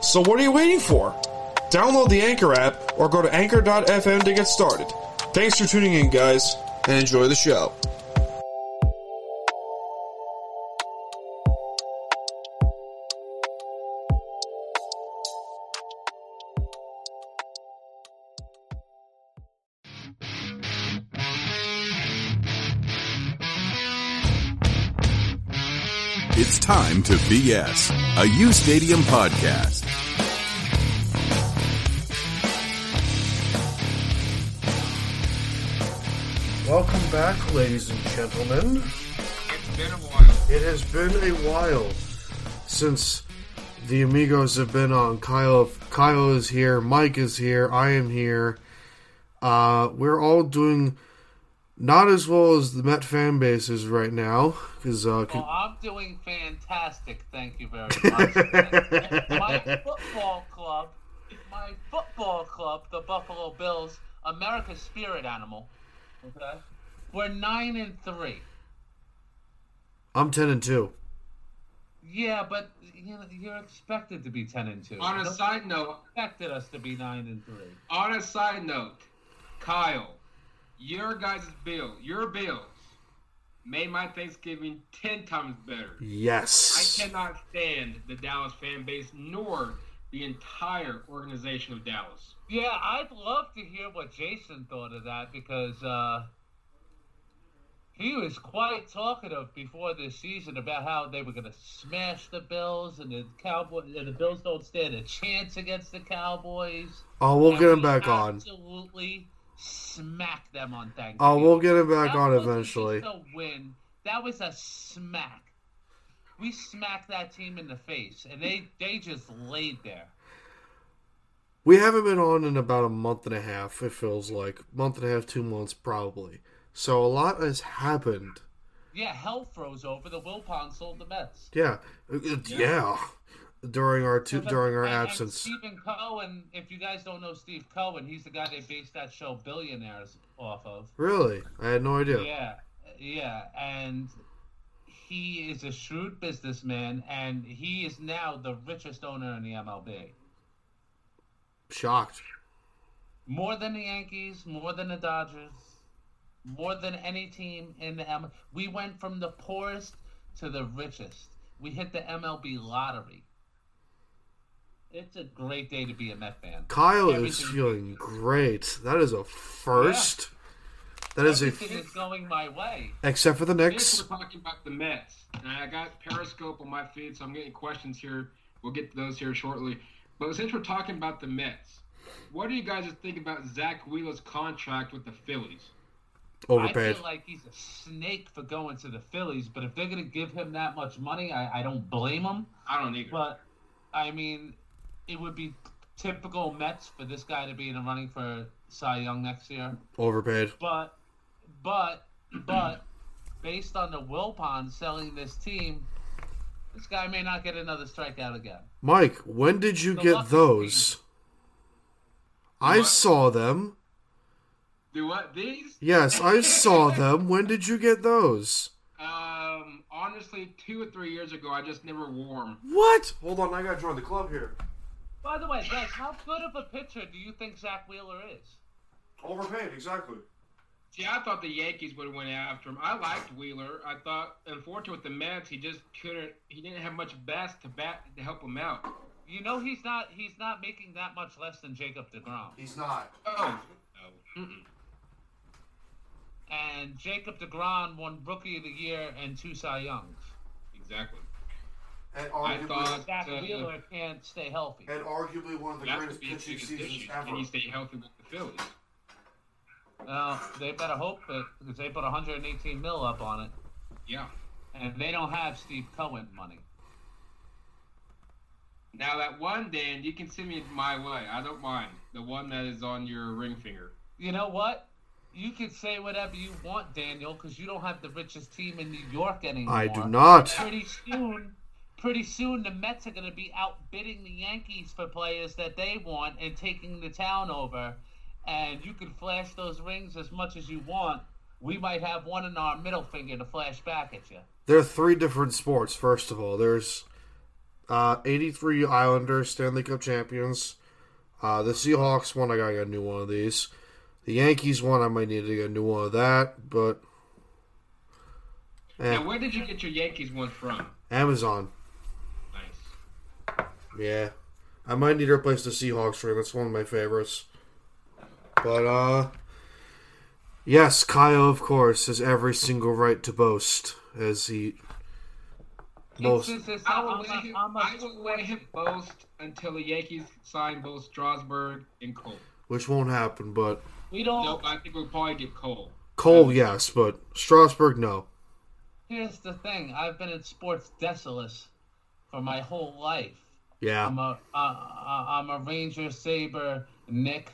So what are you waiting for? Download the Anchor app or go to anchor.fm to get started. Thanks for tuning in, guys, and enjoy the show. Time to BS, a U Stadium podcast. Welcome back, ladies and gentlemen. It's been a while. It has been a while since the amigos have been on. Kyle, Kyle is here. Mike is here. I am here. Uh, we're all doing not as well as the Met fan base is right now because uh, Well, I'm doing fantastic. Thank you very much. my football club, my football club, the Buffalo Bills, America's spirit animal. Okay, we're nine and three. I'm ten and two. Yeah, but you know, you're expected to be ten and two. On a Nobody side note, expected us to be nine and three. on a side note, Kyle, your guys' bill, your bills, made my Thanksgiving ten times better. Yes. I cannot stand the Dallas fan base nor the entire organization of Dallas. Yeah, I'd love to hear what Jason thought of that because uh, he was quite talkative before this season about how they were going to smash the Bills and the Cowboys and the Bills don't stand a chance against the Cowboys. Oh, we'll And get him we back on. Absolutely smack them on Thanksgiving. Oh, we'll get him back That on wasn't eventually. just a win. That was a smack. We smacked that team in the face, and they they just laid there. We haven't been on in about a month and a half. It feels like month and a half, two months probably. So a lot has happened. Yeah, hell froze over. The Wilpon sold the Mets. Yeah, It- yeah. During our two, during our And- and absence. Stephen Cohen, if you guys don't know Steve Cohen, he's the guy they based that show Billionaires off of. Really, I had no idea. Yeah, yeah, and he is a shrewd businessman, and he is now the richest owner in the MLB. Shocked. More than the Yankees, more than the Dodgers, more than any team in the M. We went from the poorest to the richest. We hit the MLB lottery. It's a great day to be a Met fan. Kyle is Everything- feeling great. That is a first. That is a Everything is going my way. except for the Since Knicks. we're talking about the Mets, and I got Periscope on my feed, so I'm getting questions here. We'll get to those here shortly. But since we're talking about the Mets, what do you guys think about Zack Wheeler's contract with the Phillies? Overpaid. I feel like he's a snake for going to the Phillies, but if they're going to give him that much money, I, I don't blame him. I don't either. But I mean, it would be typical Mets for this guy to be in the running for Cy Young next year. Overpaid. But, but, but, based on the Wilpon selling this team, this guy may not get another strikeout again. Mike, when did you The get lucky those? I What? saw them. Do what? These? Yes, I saw them. When did you get those? Um, honestly, two or three years ago, I just never wore them. What? Hold on, I gotta join the club here. By the way, guys, how good of a pitcher do you think Zack Wheeler is? Overpaid, exactly. See, I thought the Yankees would have went after him. I liked Wheeler. I thought, unfortunately, with the Mets, he just couldn't. He didn't have much bats to bat to help him out. You know he's not he's not making that much less than Jacob Degrom. He's not. Oh, no. Mm-mm. Jacob DeGrom won Rookie of the Year and two Cy Youngs. Exactly. And I arguably, thought Zack uh, Wheeler can't stay healthy. and arguably one of the that greatest be his pitching biggest seasons issue. ever. Can he stay healthy with the Phillies? Well, they better hope that because they put 118 mil up on it, Yeah. and they don't have Steve Cohen money. Now that one, Dan, you can send me my way. I don't mind. The one that is on your ring finger. You know what? You can say whatever you want, Daniel, because you don't have the richest team in New York anymore. I do not. Pretty soon, pretty soon, the Mets are going to be outbidding the Yankees for players that they want and taking the town over. And you can flash those rings as much as you want. We might have one in our middle finger to flash back at you. There are three different sports. First of all, there's uh, 83 Islanders Stanley Cup champions. Uh, the Seahawks one, I gotta get a new one of these. The Yankees one, I might need to get a new one of that, but eh, Now, where did you get your Yankees one from? Amazon. Yeah, I might need to replace the Seahawks ring. That's one of my favorites. But uh, yes, Kyle, of course, has every single right to boast as he most. I will let him, I will let him boast until the Yankees sign both Strasburg and Cole. which won't happen. But we don't. Nope, I think we'll probably get Cole. Cole, yes, but Strasburg, no. Here's the thing: I've been in sports desolate for my whole life. Yeah, I'm a uh, I'm a Ranger, Saber, Knick,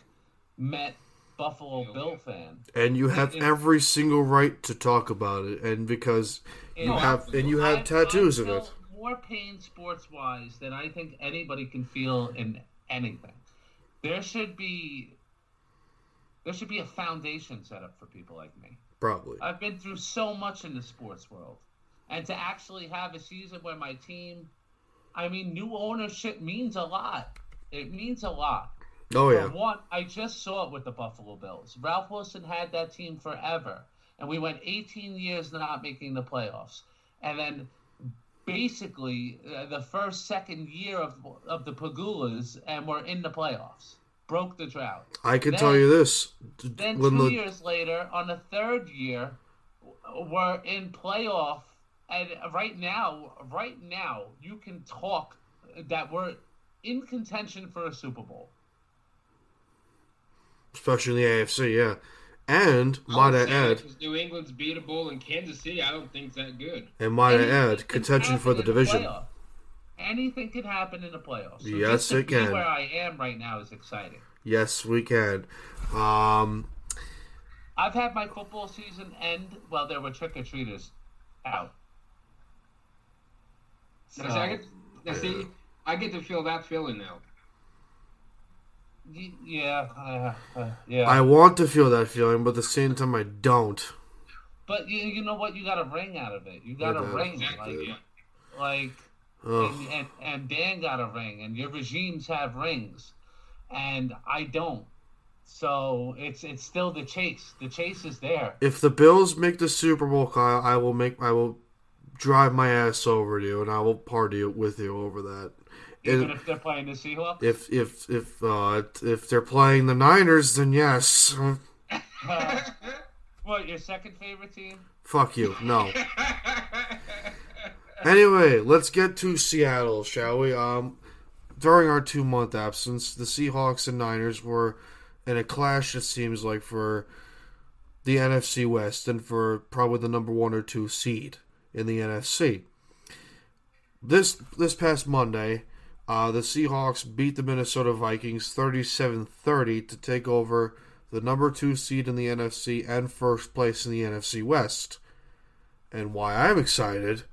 Met, Buffalo Bill fan. and you have every single right to talk about it, and because you And have and you have I- tattoos I of feel it. More pain sports wise than I think anybody can feel in anything. There should be there should be a foundation set up for people like me. Probably. I've been through so much in the sports world. And to actually have a season where my team I mean new ownership means a lot. It means a lot. Oh For yeah. one, I just saw it with the Buffalo Bills. Ralph Wilson had that team forever, and we went 18 years not making the playoffs. And then, basically, uh, the first, second year of of the Pegulas, and we're in the playoffs. Broke the drought. I can Then- tell you this: Then when two the years later, on the third year, we're in playoff, and right now, right now, you can talk that we're in contention for a Super Bowl. especially in the AFC, yeah, and might I add, New England's beatable and Kansas City, I don't think is that good. and might I add, contention for the division. playoff. Anything can happen in the playoffs. So Yes, just to it can. Where I am right now is exciting. Yes, we can. Um, I've had my football season end while there were trick or treaters out. Now, see, I get, now, see, I get to feel that feeling now. Y- yeah, uh, uh, yeah. I want to feel that feeling, but at the same time, I don't. but you, you know what? You got a ring out of it. You got a Yeah, ring, Exactly. like, like, and, and and Dan got a ring, and your regimes have rings, and I don't. So it's it's still the chase. The chase is there. If the Bills make the Super Bowl, Kyle, I will make. I will drive my ass over to you, and I will party with you over that. Even And if they're playing the Seahawks. if if if uh, if they're playing the Niners, then yes. Uh, what your second favorite team? Fuck you. No. Anyway, let's get to Seattle, shall we? Um, during our two month absence, the Seahawks and Niners were in a clash. It seems like for the NFC West and for probably the number one or two seed in the NFC. This this past Monday, uh, the Seahawks beat the Minnesota Vikings 37-30 to take over the number two seed in the NFC and first place in the NFC West. And why I'm excited,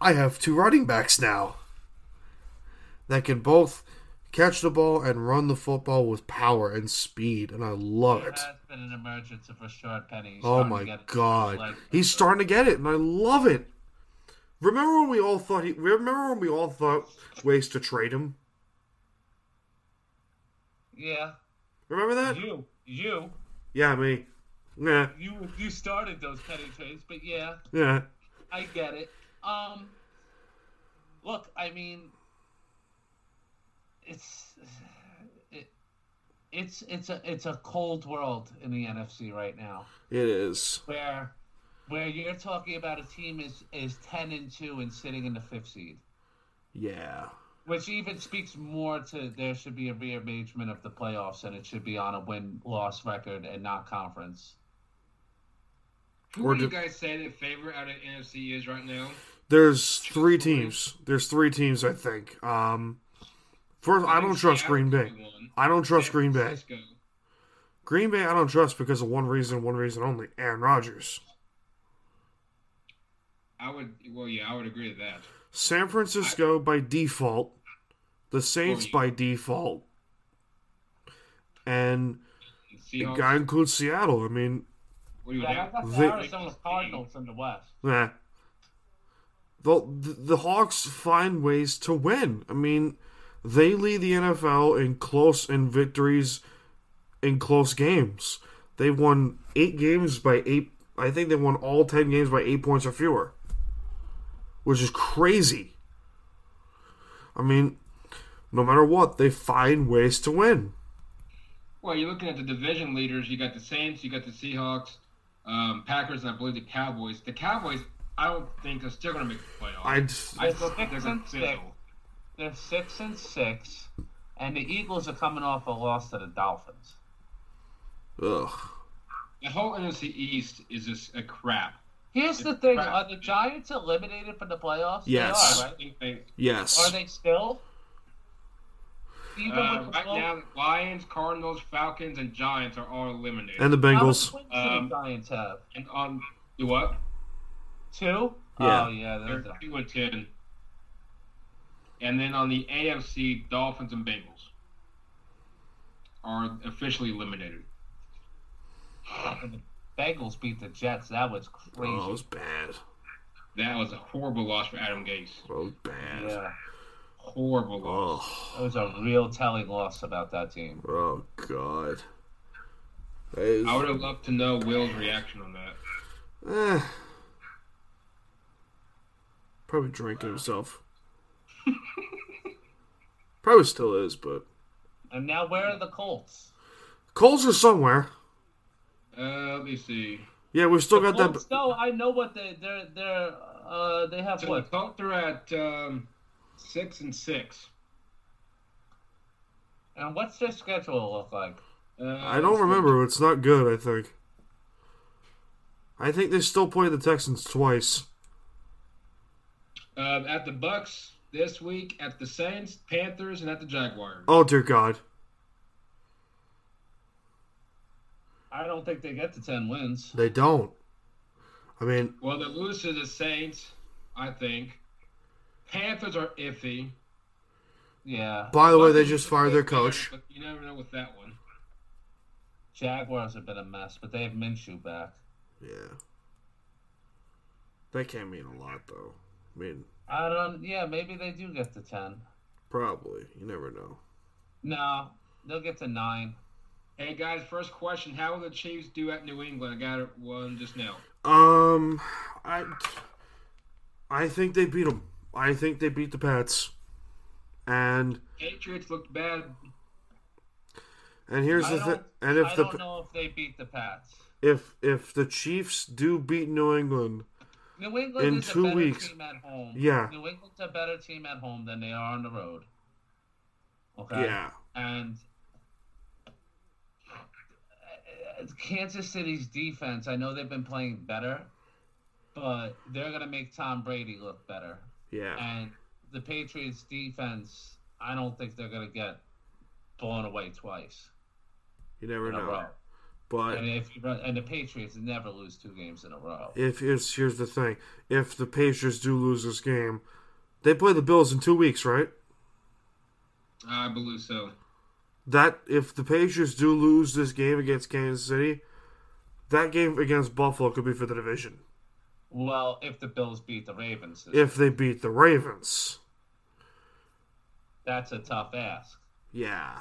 I have two running backs now that can both catch the ball and run the football with power and speed, and I love There it. Been an emergence of Rashard Penny. He's Oh my god, Like, he's starting to get it, and I love it. Remember when we all thought he? Remember when we all thought ways to trade him? yeah, Remember that? you, you, Yeah, me. Yeah, you, you started those Penny trades, but yeah, yeah. I get it. Um, look, I mean, it's it, it's it's a it's a cold world in the NFC right now, It is. where where you're talking about a team is is ten and two and sitting in the fifth seed, Yeah. which even speaks more to there should be a rearrangement of the playoffs and it should be on a win loss record and not conference. Who do you guys say the favorite out of NFC is right now? There's three teams. There's three teams, I think. Um, first, I don't trust Green Bay. I don't trust Green Bay. Green Bay, I don't trust because of one reason, one reason only: Aaron Rodgers. I would. Well, yeah, I would agree with that. San Francisco by default, the Saints Oh, yeah. by default, and Seahawks. that includes Seattle. I mean, what you Yeah, I have? the They- Arizona Cardinals in the West. eh. The, the the Hawks find ways to win. I mean, they lead the NFL in close in victories in close games. They won eight games by eight. I think they won all ten games by eight points or fewer, which is crazy. I mean, no matter what, they find ways to win. Well, you're looking at the division leaders. You got the Saints, you got the Seahawks, um, Packers, and I believe the Cowboys. The Cowboys, I don't think are still going to make the playoffs. I'd I still think they're Six going to six. Fizzle. They're six and six, and the Eagles are coming off a loss to the Dolphins. ugh. The whole NFC East is just a crap. Here's the thing: crap. Are the Giants eliminated from the playoffs? Yes. They are, right? think they, Yes. Are they still? Even uh, with right low- now, Lions, Cardinals, Falcons, and Giants are all eliminated. and the How many Bengals. wins do Um, the Giants have? And on the what? Two. Yeah. Oh yeah, They're those are- two and ten. And then on the AFC, Dolphins and Bengals are officially eliminated. and the Bengals beat the Jets. That was crazy. Oh, it was bad. That was a horrible loss for Adam Gase. It was bad. yeah, Horrible loss. Oh, that was a real telling loss about that team. oh God. That is- I would have loved to know Will's reaction on that. eh. Probably drinking himself. Probably still is, but And now where are the Colts? Colts are somewhere. Uh, let me see. Yeah, we've still The got that. Colts, no, I know what they they're they're uh they have So the what Colts are at um, six and six. and what's their schedule look like? Uh, I don't remember. It's not good. I think. I think they still play the Texans twice. Uh, at the Bucks this week, at the Saints, Panthers, and at the Jaguars. Oh dear God. I don't think they get to ten wins. They don't. I mean, Well, they lose to the Saints, I think. Panthers are iffy. Yeah, by the way, they just fired their coach. But you never know with that one. Jaguars have been a mess, but they have Minshew back. Yeah. That can't mean a lot, though. I mean, I don't. Yeah, maybe they do get to ten. probably. You never know. No, they'll get to nine. Hey guys, first question: How will the Chiefs do at New England? I got one just now. Um, I, I think they beat them. I think they beat the Pats. And Patriots looked bad. and here's I the thing. And if I the don't know if they beat the Pats. if if the Chiefs do beat New England, New England In is two a better weeks. team at home. Yeah. New England's a better team at home than they are on the road. Okay. yeah, And uh, Kansas City's defense, I know they've been playing better, but they're going to make Tom Brady look better. yeah, And the Patriots defense, I don't think they're going to get blown away twice you never know. But And if you run, and the Patriots never lose two games in a row. if it's here's the thing, if the Patriots do lose this game, they play the Bills in two weeks, right? I believe so. That if the Patriots do lose this game against Kansas City, that game against Buffalo could be for the division. Well, if the Bills beat the Ravens, If they beat the Ravens, that's a tough ask. yeah,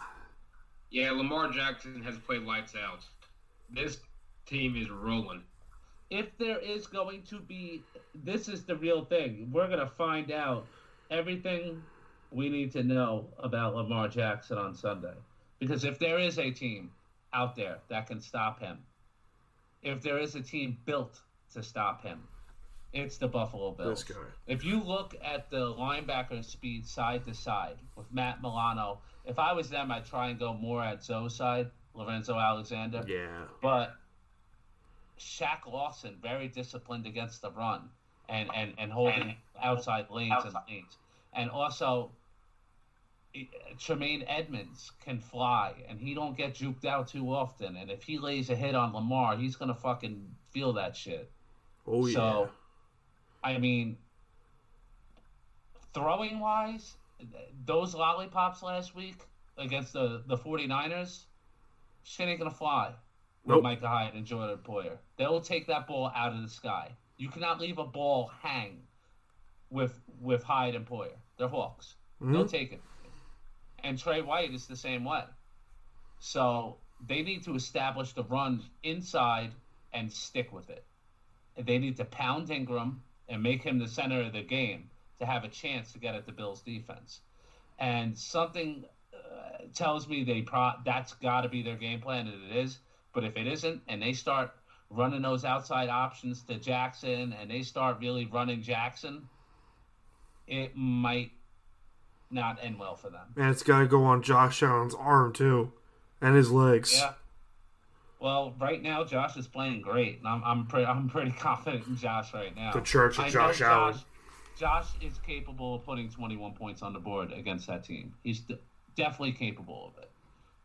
Yeah, Lamar Jackson has played lights out. This team is rolling. if there is going to be this is the real thing we're going to find out everything we need to know about lamar jackson on sunday Because if there is a team out there that can stop him, if there is a team built to stop him, it's the Buffalo Bills. If you look at the linebacker speed side to side with Matt Milano, if I was them, I'd try and go more at Zoe's side, Lorenzo Alexander. Yeah. But Shaq Lawson, very disciplined against the run and, and, and holding outside lanes and lanes. And also, eh, Tremaine Edmunds can fly, and he don't get juked out too often. And if he lays a hit on Lamar, he's gonna fucking feel that shit. Oh yeah. So, I mean, throwing wise, those lollipops last week against the, the 49ers, shit ain't to fly with Nope. Micah Hyde and Jordan Poyer. They'll take that ball out of the sky. You cannot leave a ball hang with with Hyde and Poyer. They're Hawks. Mm-hmm. They'll take it. And Trey White is the same way. So they need to establish the run inside and stick with it. They need to pound Ingram and make him the center of the game to have a chance to get at the Bills' defense. And something tells me they pro- that's got to be their game plan, and it is. But if it isn't, and they start running those outside options to Jackson, and they start really running Jackson, it might not end well for them. and it's got to go on Josh Allen's arm too, and his legs. Yeah. Well, right now Josh is playing great, and I'm I'm pretty I'm pretty confident in Josh right now. The church of Josh Allen. Josh is capable of putting 21 points on the board against that team. He's d- definitely capable of it.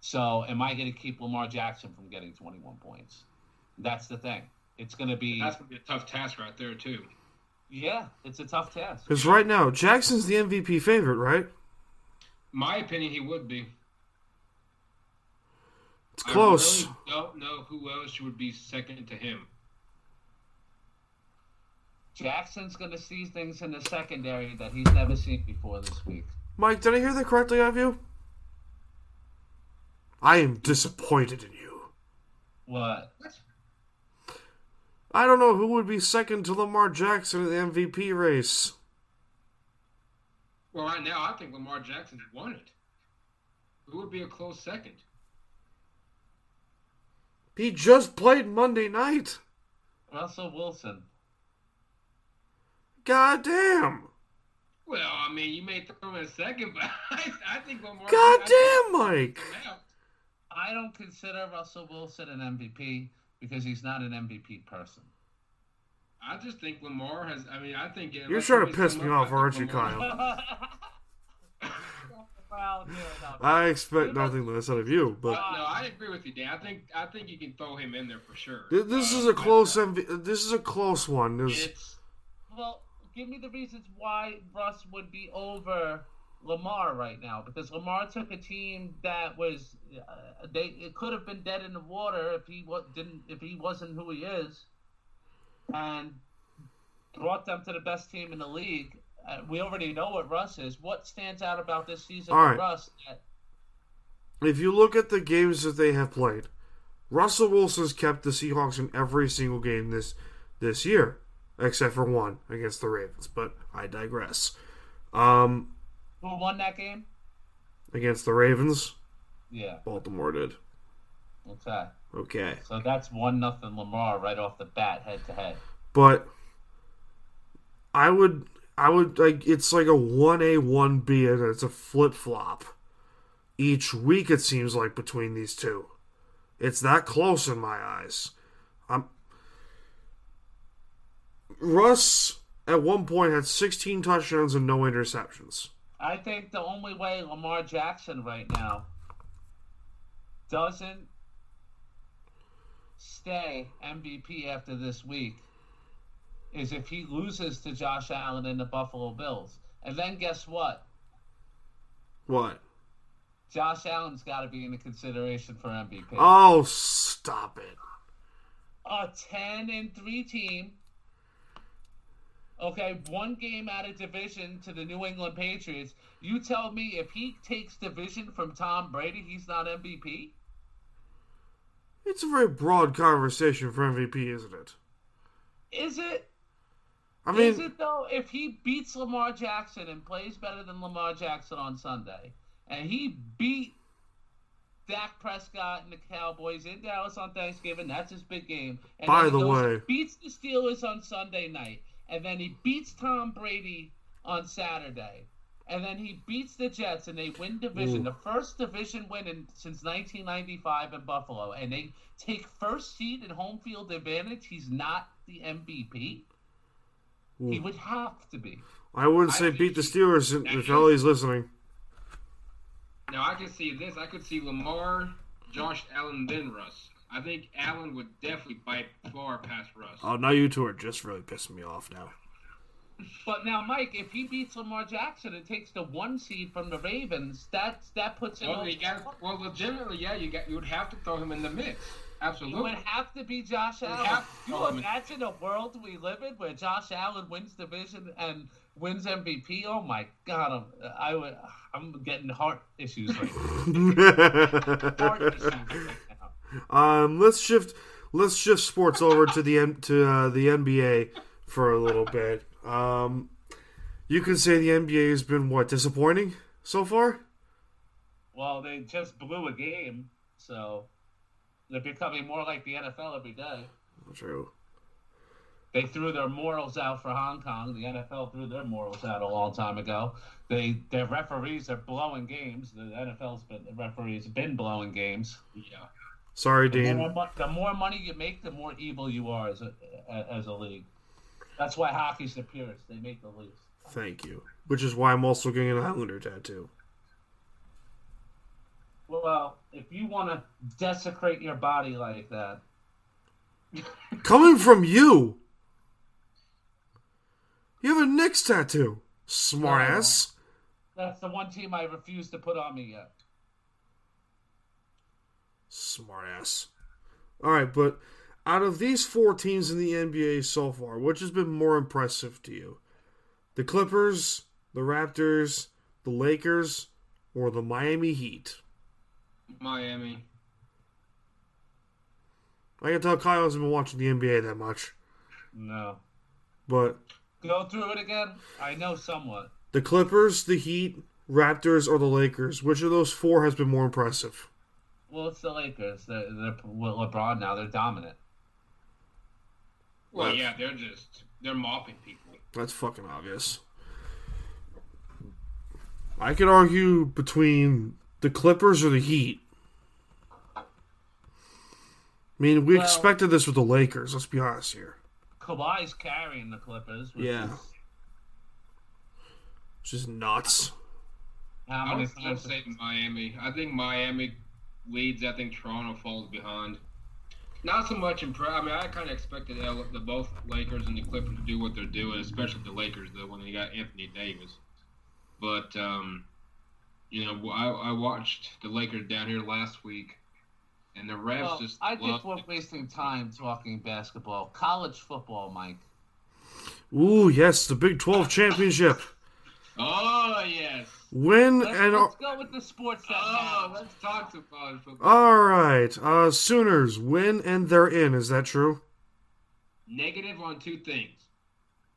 So, am I going to keep Lamar Jackson from getting 21 points? That's the thing. It's going to be That's gonna be a tough task right there too. yeah, it's a tough task. Because right now Jackson's the MVP favorite, right? My opinion, he would be. It's close. I really don't know who else would be second to him. Jackson's going to see things in the secondary that he's never seen before this week. Mike, did I hear that correctly of you? I am disappointed in you. What? I don't know who would be second to Lamar Jackson in the MVP race. Well, right now, I think Lamar Jackson won it. Who would be a close second? He just played Monday night. Russell Wilson. God damn. Well, I mean, you may throw him in a second, but I, I think Lamar. God damn, Mike. Think- out. I don't consider Russell Wilson an MVP because he's not an MVP person. I just think Lamar has. I mean, I think You're trying to piss me off, aren't you, Kyle? I expect nothing less out of you, but no, I agree with you, Dan. I think I think you can throw him in there for sure. th- this Uh, is a close uh, MV- this is a close one. There's- It's well, give me the reasons why Russ would be over Lamar right now because Lamar took a team that was uh, they it could have been dead in the water if he wa- didn't if he wasn't who he is, and brought them to the best team in the league. Uh, we already know what Russ is. What stands out about this season All for. Russ? That, if you look at the games that they have played, Russell Wilson's kept the Seahawks in every single game this this year, except for one against the Ravens. But I digress. Um, who won that game? against the Ravens, Yeah. Baltimore did. Okay. Okay, So that's one nothing Lamar right off the bat, head to head. but I would I would like it's like a one A one B and it's a flip flop. Each week it seems like between these two. It's that close in my eyes. I'm Russ at one point had 16 touchdowns and no interceptions. I think the only way Lamar Jackson right now doesn't stay MVP after this week is if he loses to Josh Allen and the Buffalo Bills. And then guess what? What? Josh Allen's got to be in the consideration for MVP. Oh, stop it. a 10 and 3 team. Okay, one game out of division to the New England Patriots. You tell me if he takes division from Tom Brady, he's not MVP? It's a very broad conversation for MVP, isn't it? Is it? I mean, Is it though? If he beats Lamar Jackson and plays better than Lamar Jackson on Sunday, and he beat Dak Prescott and the Cowboys in Dallas on Thanksgiving. That's his big game. And By the way- beats the Steelers on Sunday night, and then he beats Tom Brady on Saturday, and then he beats the Jets, and they win division, Ooh. the first division win in, since 1995 in Buffalo, and they take first seed and home field advantage. He's not the MVP. He would have to be. I wouldn't say think beat the Steelers if- if Ellie's listening. Now I can see this. I could see Lamar, Josh Allen, then Russ. I think Allen would definitely bite far past Russ. Oh, now you two are just really pissing me off now. But now, Mike, if he beats Lamar Jackson and takes the one seed from the Ravens, that that puts him. well, over- you got, well, legitimately, yeah, you got you would have to throw him in the mix. It Absolutely. would have to be Josh Allen. have you throw him in. imagine a world we live in where Josh Allen wins division and wins MVP? Oh my God, I'm I would I'm getting heart issues right now. Heart issues right now. Um, let's shift. Let's shift sports over to the N- to uh, the NBA for a little bit. Um, you can say the NBA has been what disappointing so far. Well, they just blew a game, so they're becoming more like the NFL every day. True. They threw their morals out for Hong Kong. The NFL threw their morals out a long time ago. They their referees are blowing games. The NFL's been the referees have been blowing games. yeah. Sorry, The Dean. more, the more money you make, the more evil you are as a as a league. That's why hockey's the purest. They make the least. Thank you. Which is why I'm also getting an Islander tattoo. Well, if you want to desecrate your body like that, Coming from you. You have a Knicks tattoo. Smartass. that's the one team I refuse to put on me yet. Smartass. All right, but out of these four teams in the NBA so far, which has been more impressive to you? The Clippers, the Raptors, the Lakers, or the Miami Heat? Miami. I can tell Kyle hasn't been watching the NBA that much, No. but Go through it again. I know somewhat. the Clippers, the Heat, Raptors, or the Lakers, which of those four has been more impressive? Well, it's the Lakers. Uh, they're, they're with LeBron now. They're dominant. Well, What? yeah, they're just they're mopping people. That's fucking obvious. I could argue between the Clippers or the Heat. I mean, we Well- expected this with the Lakers. Let's be honest here. Kawhi's carrying the Clippers. Which Yeah. Is It's just nuts. I many would still times? say Miami. I think Miami leads. I think Toronto falls behind. Not so much in. I mean, I kind of expected L- the both Lakers and the Clippers to do what they're doing, especially the Lakers though when they got Anthony Davis. But um, you know, I, I watched the Lakers down here last week, and the refs Well, just. I think love- we're wasting time talking basketball. College football, Mike. Ooh, yes, the Big 12 championship. Oh yes. Win Let's, and. let's go with the sports that Oh, matter. let's talk to college football. All right. Uh, Sooners win and they're in. Is that true? Negative on two things.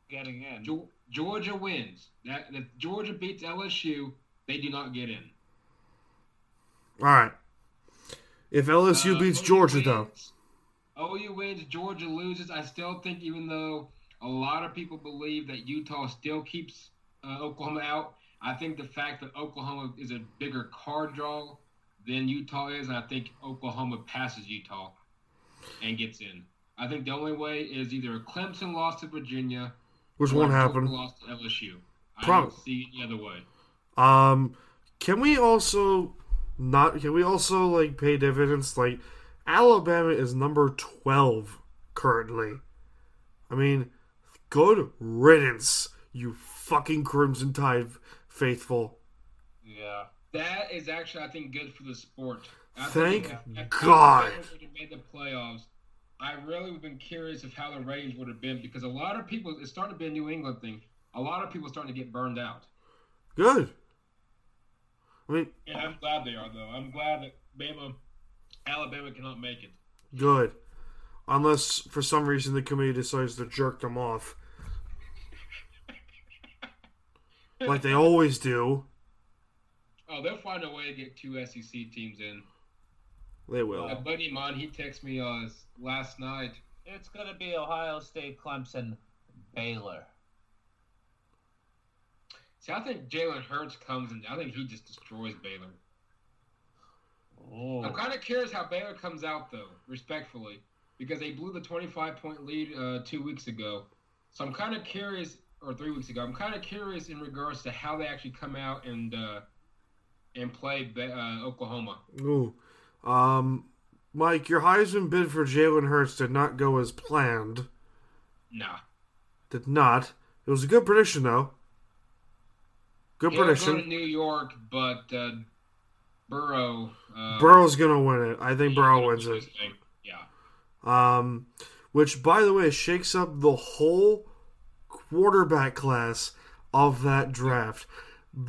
Getting in. Georgia wins. That if Georgia beats LSU, they do not get in. All right. If LSU Uh, beats OU Georgia, though. OU wins, Georgia loses. I still think, even though a lot of people believe that Utah still keeps uh, Oklahoma out, I think the fact that Oklahoma is a bigger card draw than Utah is, and I think Oklahoma passes Utah and gets in. I think the only way is either a Clemson loss to Virginia Which or won't happen. Loss to LSU. I don't see any other way. Um, can we also not? Can we also like pay dividends? Like, Alabama is number twelve currently. I mean, good riddance, you fucking Crimson Tide faithful. Yeah. That is actually, I think, good for the sport. I Thank think if- if God. Made the playoffs. I really would have been curious of how the ratings would have been because a lot of people, it's starting to be a New England thing. A lot of people starting to get burned out. Good. I mean, And I'm glad they are, though. I'm glad that Bama, Alabama cannot make it. good. Unless for some reason the committee decides to jerk them off, like they always do. Oh, they'll find a way to get two SEC teams in. They will. My buddy of mine, he texted me uh, last night. It's going to be Ohio State, Clemson, Baylor. See, I think Jalen Hurts comes and I think he just destroys Baylor. Ooh. I'm kind of curious how Baylor comes out, though, respectfully, because they blew the 25 point lead uh, two weeks ago. So I'm kind of curious, or three weeks ago, I'm kind of curious in regards to how they actually come out and uh, and play uh, Oklahoma. Ooh. Um, Mike, your Heisman bid for Jalen Hurts did not go as planned. Nah. Did not. It was a good prediction, though. Good He'll go to prediction. New York, but uh, Burrow. Uh, Burrow's gonna win it. I think Burrow wins it. Yeah. Um, which, by the way, shakes up the whole quarterback class of that draft.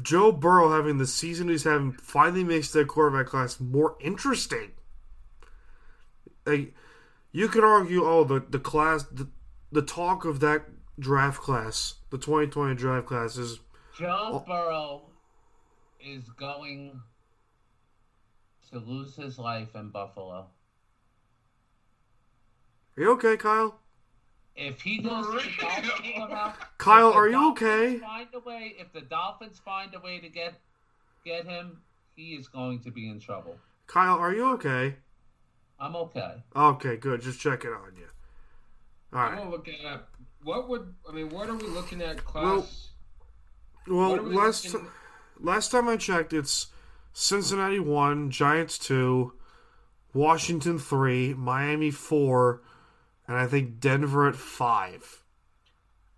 Joe Burrow having the season he's having finally makes that quarterback class more interesting. Like, you could argue, oh, the the class, the, the talk of that draft class, the 2020 draft class is Joe Burrow is going to lose his life in Buffalo. Are you okay, Kyle? If he goes to the Dolphins somehow, Kyle, if the are you Dolphins okay? Find a way. If the Dolphins find a way to get get him, he is going to be in trouble. Kyle, are you okay? I'm okay. Okay, good. Just checking on you. All I'm right. at what would I mean? What are we looking at? Class. Well, what are we last looking- last time I checked, it's Cincinnati one, Giants two, Washington three, Miami four, and I think Denver at five.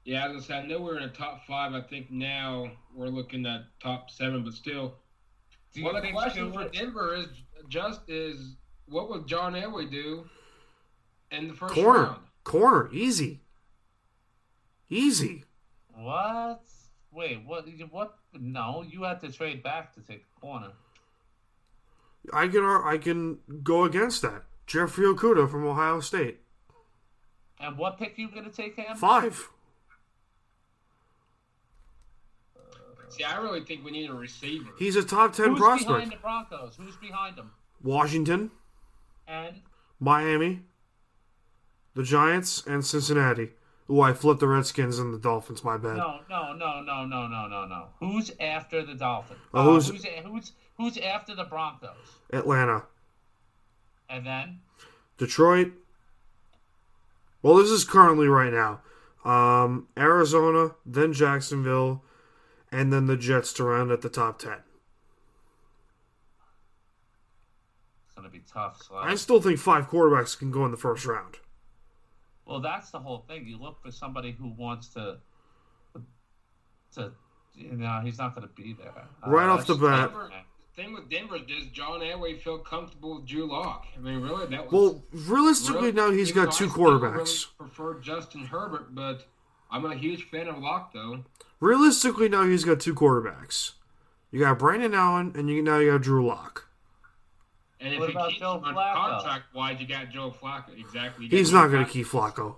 Yeah, as I said, I know we're in the top five. I think now we're looking at top seven, but still. Do Well, the question for Denver is just is what would John Elway do in the first Corner, round? corner, easy, easy. What? Wait, what? What? No, you have to trade back to take a corner. I can I can go against that. Jeffrey Okudah from Ohio State, And what pick are you gonna take him? five. See, I really think we need a receiver. He's a top ten Who's prospect. behind the Broncos? Who's behind them? Washington, And Miami, the Giants, and Cincinnati. Ooh, I flipped the Redskins and the Dolphins. My bad. no, no, no, no, no, no, no, no. Who's after the Dolphins? Uh, who's- who's who's who's after the Broncos? Atlanta, And then Detroit. Well, this is currently right now. Um, Arizona, then Jacksonville, and then the Jets to round at the top ten. it's gonna be tough. So. I still think five quarterbacks can go in the first round. Well, that's the whole thing. You look for somebody who wants to, to, you know, he's not going to be there. Uh, Right off the bat. Denver, thing with Denver does John Elway feel comfortable with Drew Lock? I mean, really, that was. Well, realistically, really- now he's even got two I quarterbacks. Really prefer Justin Herbert, but I'm a huge fan of Lock, though. Realistically, now he's got two quarterbacks. You got Brandon Allen, and you now you got Drew Lock. And if What he about keeps Joe him on Flacco? contract wise, you got Joe Flacco. Exactly. You He's Joe not going to keep Flacco.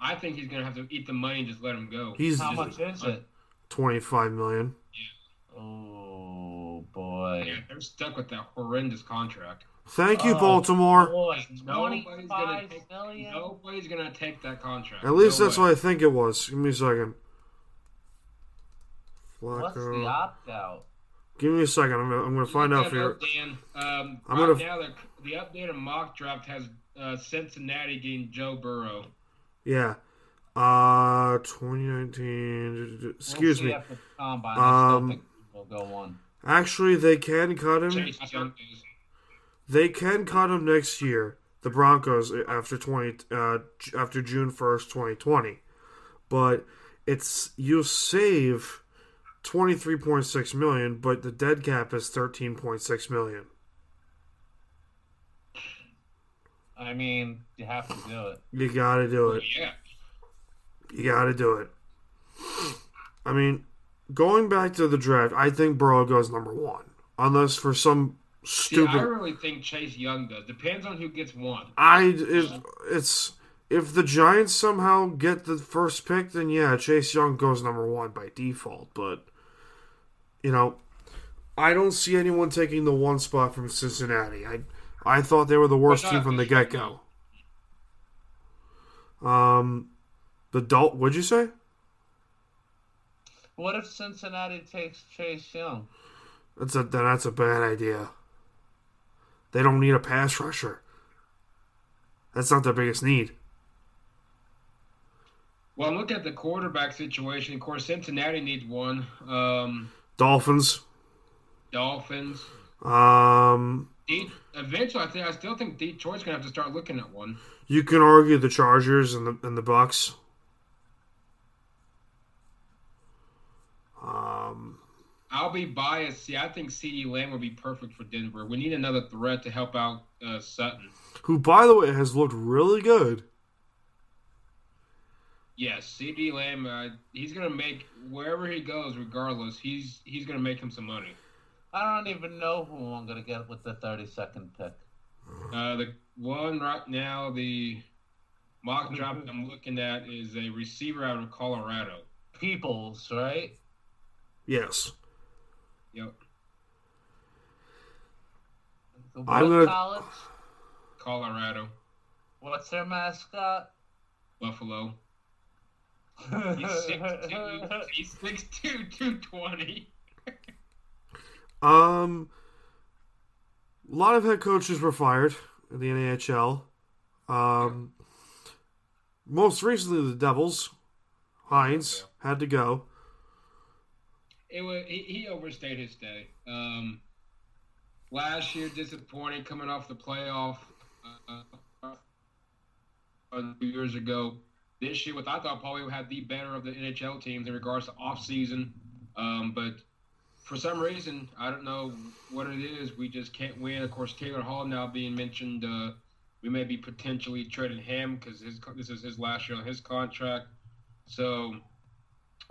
I think he's going to have to eat the money and just let him go. He's How Just- much is it? twenty-five million. Oh boy. Yeah, they're stuck with that horrendous contract. Thank you, Oh, Baltimore. Boy, Nobody's gonna take. million. Nobody's gonna take that contract. At least No that's way. what I think it was. Give me a second. What's the opt out? Give me a second. I'm gonna, I'm gonna find out for you. Dan. Um, I'm right gonna- now, the, the updated mock draft has uh, Cincinnati getting Joe Burrow. Yeah. Uh, 2019. Excuse We'll me. after. I still Um, think we'll go one. Actually, they can cut him. Chase Young is- They can cut him next year. The Broncos after 20 uh, after June 1st, 2020. But it's you save 23.6 million, but the dead cap is 13.6 million. I mean, you have to do it. You got to do it. Yeah. You got to do it. I mean, going back to the draft, I think Burrow goes number 1 unless for some See, I really think Chase Young does. Depends on who gets one. I it, it's if the Giants somehow get the first pick, then yeah, Chase Young goes number one by default. But you know, I don't see anyone taking the one spot from Cincinnati. I I thought they were the worst team from the get go. Um, the Dol. What'd you say? What if Cincinnati takes Chase Young? That's a then that's a bad idea. They don't need a pass rusher. That's not their biggest need. Well, look at the quarterback situation. Of course, Cincinnati needs one. Um, Dolphins. Dolphins. Um, De- eventually, I think I still think Detroit's gonna have to start looking at one. you can argue the Chargers and the and the Bucks. I'll be biased. See, I think CeeDee Lamb would be perfect for Denver. We need another threat to help out uh, Sutton. who, by the way, has looked really good. Yes, CeeDee Lamb. Uh, he's gonna make wherever he goes, regardless. He's he's gonna make him some money. I don't even know who I'm gonna get with the 32nd pick. Uh, the one right now, the mock drop I'm looking at is a receiver out of Colorado. Peoples, right? Yes. Yep, What I'm gonna- college? Colorado, What's their mascot? Buffalo. He's 6'2", he's 6'2", 220. Um, a lot of head coaches were fired in the NHL. Um, most recently, the Devils. Hynes had to go. It was he, he overstayed his stay. Um, last year, disappointing coming off the playoff uh, two years ago. This year, with I thought probably had the better of the NHL teams in regards to off season, um, but for some reason I don't know what it is. We just can't win. Of course, Taylor Hall now being mentioned. Uh, we may be potentially trading him because this is his last year on his contract. So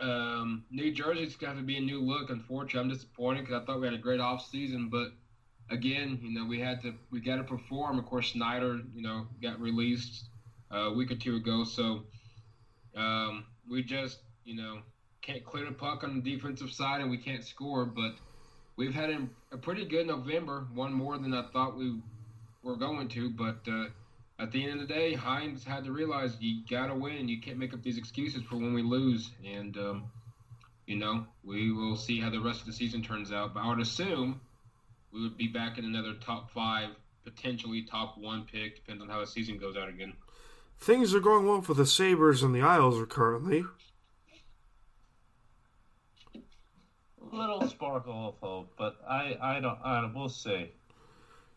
um, New Jersey's got to be a new look. Unfortunately, I'm disappointed because I thought we had a great off season, but again, you know, we had to we got to perform. Of course, Schneider, you know, got released uh, a week or two ago, so um, we just you know can't clear the puck on the defensive side, and we can't score. But we've had a, a pretty good November, one more than I thought we were going to, but. Uh, at the end of the day, Hynes had to realize you gotta win. You can't make up these excuses for when we lose. And um, you know, we will see how the rest of the season turns out. But I would assume we would be back in another top five, potentially top one pick, depends on how the season goes out again. Things are going well for the Sabres and the Isles are currently. A little sparkle of hope, but I, I don't, I we'll see.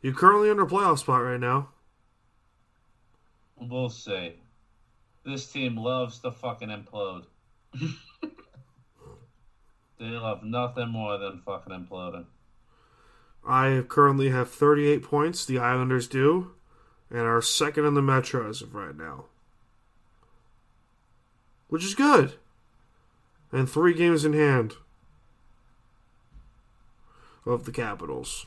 You're currently under playoff spot right now. We'll see. This team loves to fucking implode. they love nothing more than fucking imploding. I currently have 38 points. The Islanders do, and are second in the Metro as of right now, which is good. And three games in hand of the Capitals.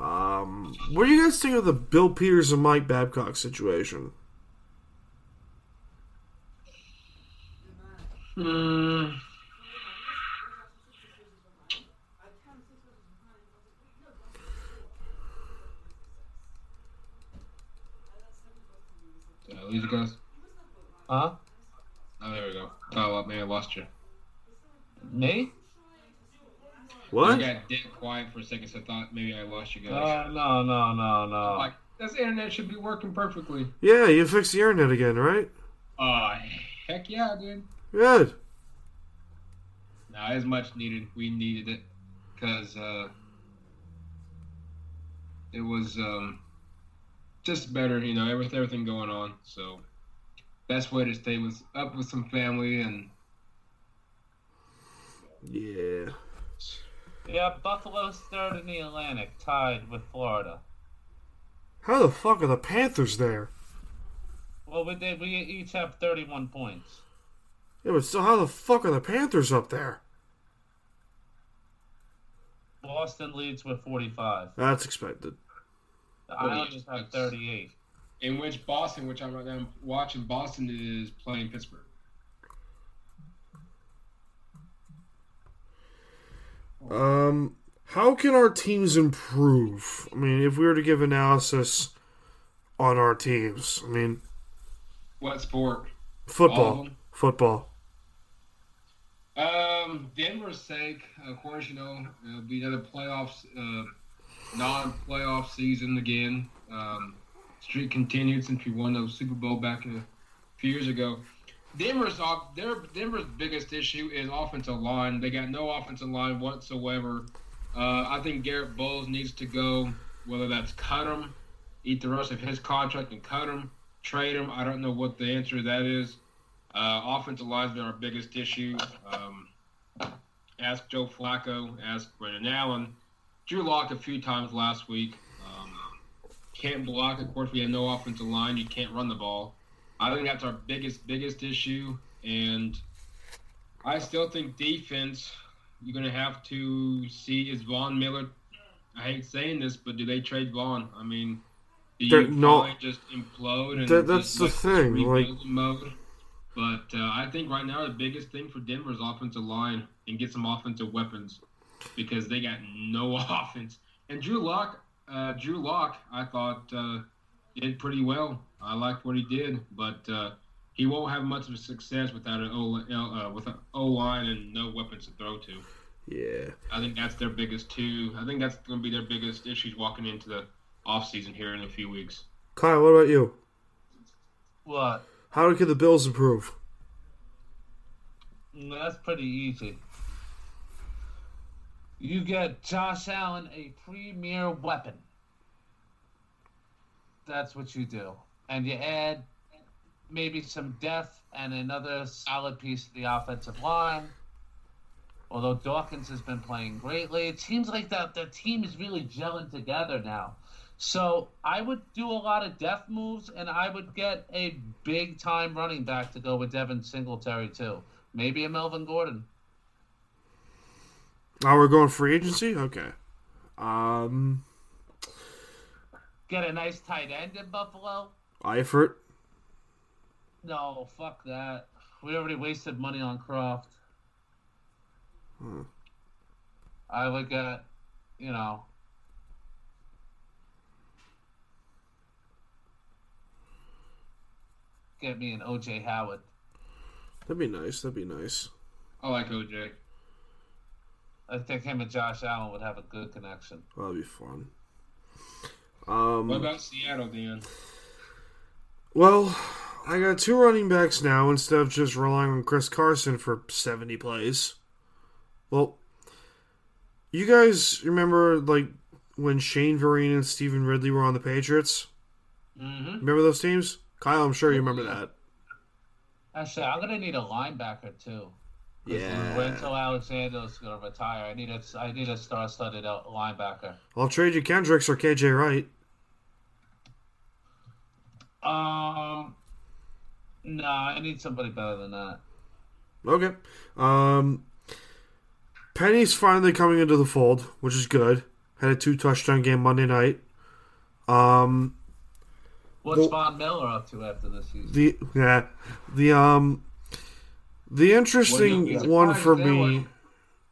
Um, what do you guys think of the Bill Peters and Mike Babcock situation? Hmm. Did I lose you guys? Huh? Oh, there we go. Oh, well, maybe I lost you. Me? What? You got dead quiet for a second, so I thought maybe I lost you guys. Uh, no, no, no, no. like, this internet should be working perfectly. Yeah, you fixed the internet again, right? Oh, heck yeah, dude. Good. No, as much needed. We needed it because uh, it was um, just better, you know, with everything going on. So, best way to stay was up with some family and Yeah. Yeah, Buffalo's third in the Atlantic, tied with Florida. How the fuck are the Panthers there? Well, we did. We each have 31 points. Yeah, but still, how the fuck are the Panthers up there? Boston leads with 45. That's expected. The Islanders have 38. in which Boston, which I'm right now watching, Boston is playing Pittsburgh. Um, how can our teams improve? I mean, if we were to give analysis on our teams, I mean, What sport? Football, football. Um, Denver's sake, of course, you know, it'll be another playoffs, uh, non-playoff season again. Um, streak continued since we won the Super Bowl back a few years ago. Denver's off. Their Denver's biggest issue is offensive line. They got no offensive line whatsoever. Uh, I think Garett Bolles needs to go. Whether that's cut him, eat the rest of his contract and cut him, trade him. I don't know what the answer to that is. Uh, offensive line's been our biggest issue. Um, ask Joe Flacco, ask Brandon Allen, Drew Lock a few times last week. Um, can't block. Of course, we have no offensive line. You can't run the ball. I think that's our biggest biggest issue, and I still think defense. You're gonna have to see is Von Miller. I hate saying this, but do they trade Von? I mean, do They're you not- just implode that's just the thing, like- mode? But uh, I think right now the biggest thing for Denver is offensive line and get some offensive weapons because they got no offense. And Drew Lock, uh, Drew Lock, I thought uh, did pretty well. I liked what he did, but uh, he won't have much of a success without an O uh, with an O line and no weapons to throw to. Yeah. I think that's their biggest two. I think that's going to be their biggest issues walking into the off season here in a few weeks. Kyle, what about you? What? How can the Bills improve? Mm, That's pretty easy. You get Josh Allen a premier weapon. That's what you do. And you add maybe some depth and another solid piece of the offensive line. Although Dawkins has been playing greatly, it seems like that the team is really gelling together now. So I would do a lot of depth moves, and I would get a big time running back to go with Devin Singletary too. Maybe a Melvin Gordon. Oh, we're going free agency? Okay. Um, Get a nice tight end in Buffalo. Eifert. No, fuck that. We already wasted money on Kroft. Hmm. I would get, you know, get me an OJ Howard. That'd be nice. That'd be nice. I like OJ. I think him and Josh Allen would have a good connection. That'd be fun. Um, What about Seattle, Dan? well, I got two running backs now instead of just relying on Chris Carson for 70 plays. Well, you guys remember, like, when Shane Vereen and Stevan Ridley were on the Patriots? Mm-hmm. Remember those teams? Kyle, I'm sure you remember that. Actually, I'm gonna need a linebacker too. Yeah. Lorenzo Alexander's gonna retire. I need a I need a star-studded linebacker. I'll trade you Kendricks or KJ Wright. Um, nah, I need somebody better than that. Okay. Um, Penny's finally coming into the fold, which is good. Had a two touchdown game Monday night. Um, What's Well- Von Miller up to after this season? the yeah, the um, the interesting Well, one for me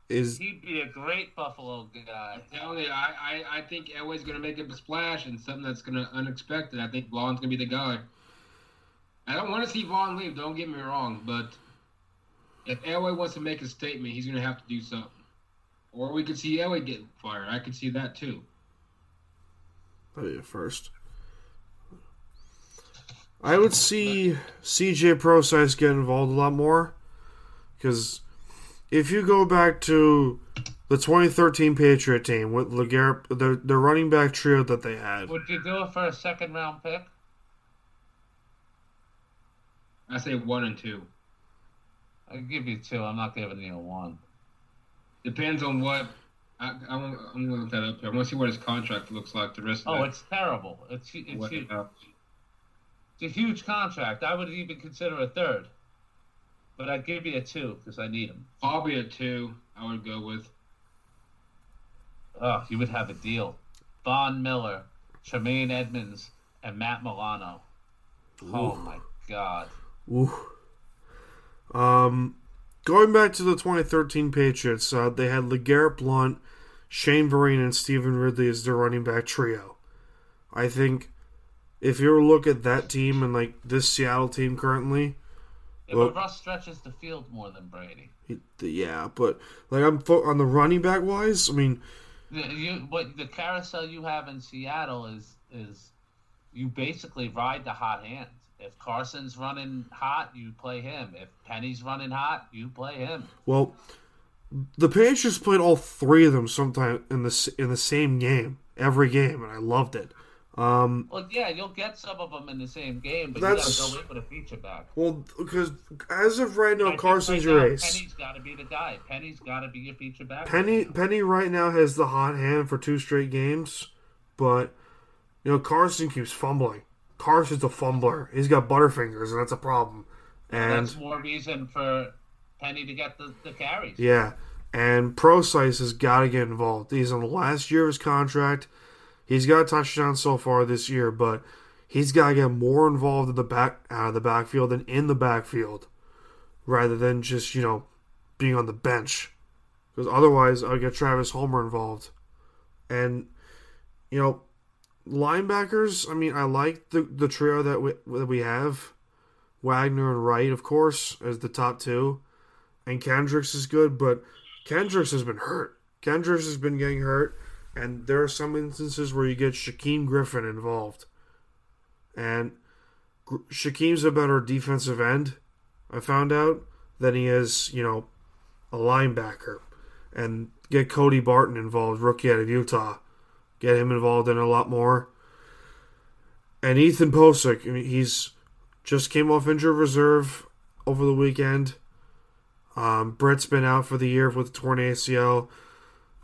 is He'd be a great Buffalo guy. Tell you, I, I, I think Elway's going to make a splash and something that's going to unexpected. I think Von's going to be the guy. I don't want to see Von leave. Don't get me wrong, but if Elway wants to make a statement, he's going to have to do something. Or we could see Elway get fired. I could see that too. that'd be a first. I would see CJ Procise get involved a lot more because if you go back to the 2013 Patriot team with LeGarrette, the the running back trio that they had, Would you do it for a second round pick? I say one and two. I'll give you two. I'm not giving you a one. Depends on what. I, I, am going to look that up here. I want to see what his contract looks like. The rest of Oh, that. it's terrible. It's it's, What- hu- uh, it's a huge contract. I would even consider a third, but I'd give you a two because I need him. probably a two. I would go with. Oh, you would have a deal. Von Miller, Tremaine Edmunds, and Matt Milano. Oh my God. Ooh. Um, going back to the 2013 Patriots, uh, they had LeGarrette Blunt, Shane Vereen, and Stevan Ridley as their running back trio. I think if you were to look at that team and like this Seattle team currently, Yeah, Well- Russ stretches the field more than Brady. it- yeah, but like I'm fo- on the running back wise. I mean, The, you, what the carousel you have in Seattle is is you basically ride the hot hand. If Carson's running hot, you play him. If Penny's running hot, you play him. well, the Patriots played all three of them sometime in the in the same game every game, and I loved it. Um, Well, yeah, you'll get some of them in the same game, but That's- you gotta go in with a feature back. well, because as of right now, Carson's right your now, ace. Penny's got to be the guy. Penny's got to be your feature back. Penny Penny right now has the hot hand for two straight games, but you know Carson keeps fumbling. Carson's a fumbler. He's got butterfingers, and that's a problem. And That's more reason for Penny to get the, the carries. yeah, and Procise has got to get involved. He's on the last year of his contract. He's got a touchdown so far this year, but he's got to get more involved in the back out of the backfield and in the backfield, rather than just you know being on the bench. Because otherwise, I'll get Travis Homer involved, and you know linebackers. I mean, I like the the trio that we that we have. Wagner and Wright, of course, as the top two, and Kendricks is good, but Kendricks has been hurt. Kendricks has been getting hurt, and there are some instances where you get Shaquem Griffin involved, and Shaquem's a better defensive end. I found out than he is, you know, a linebacker, and get Cody Barton involved, rookie out of Utah, get him involved in a lot more. And Ethan Pocic, I mean, he's just came off injured reserve over the weekend. Um, Britt's been out for the year with torn ACL.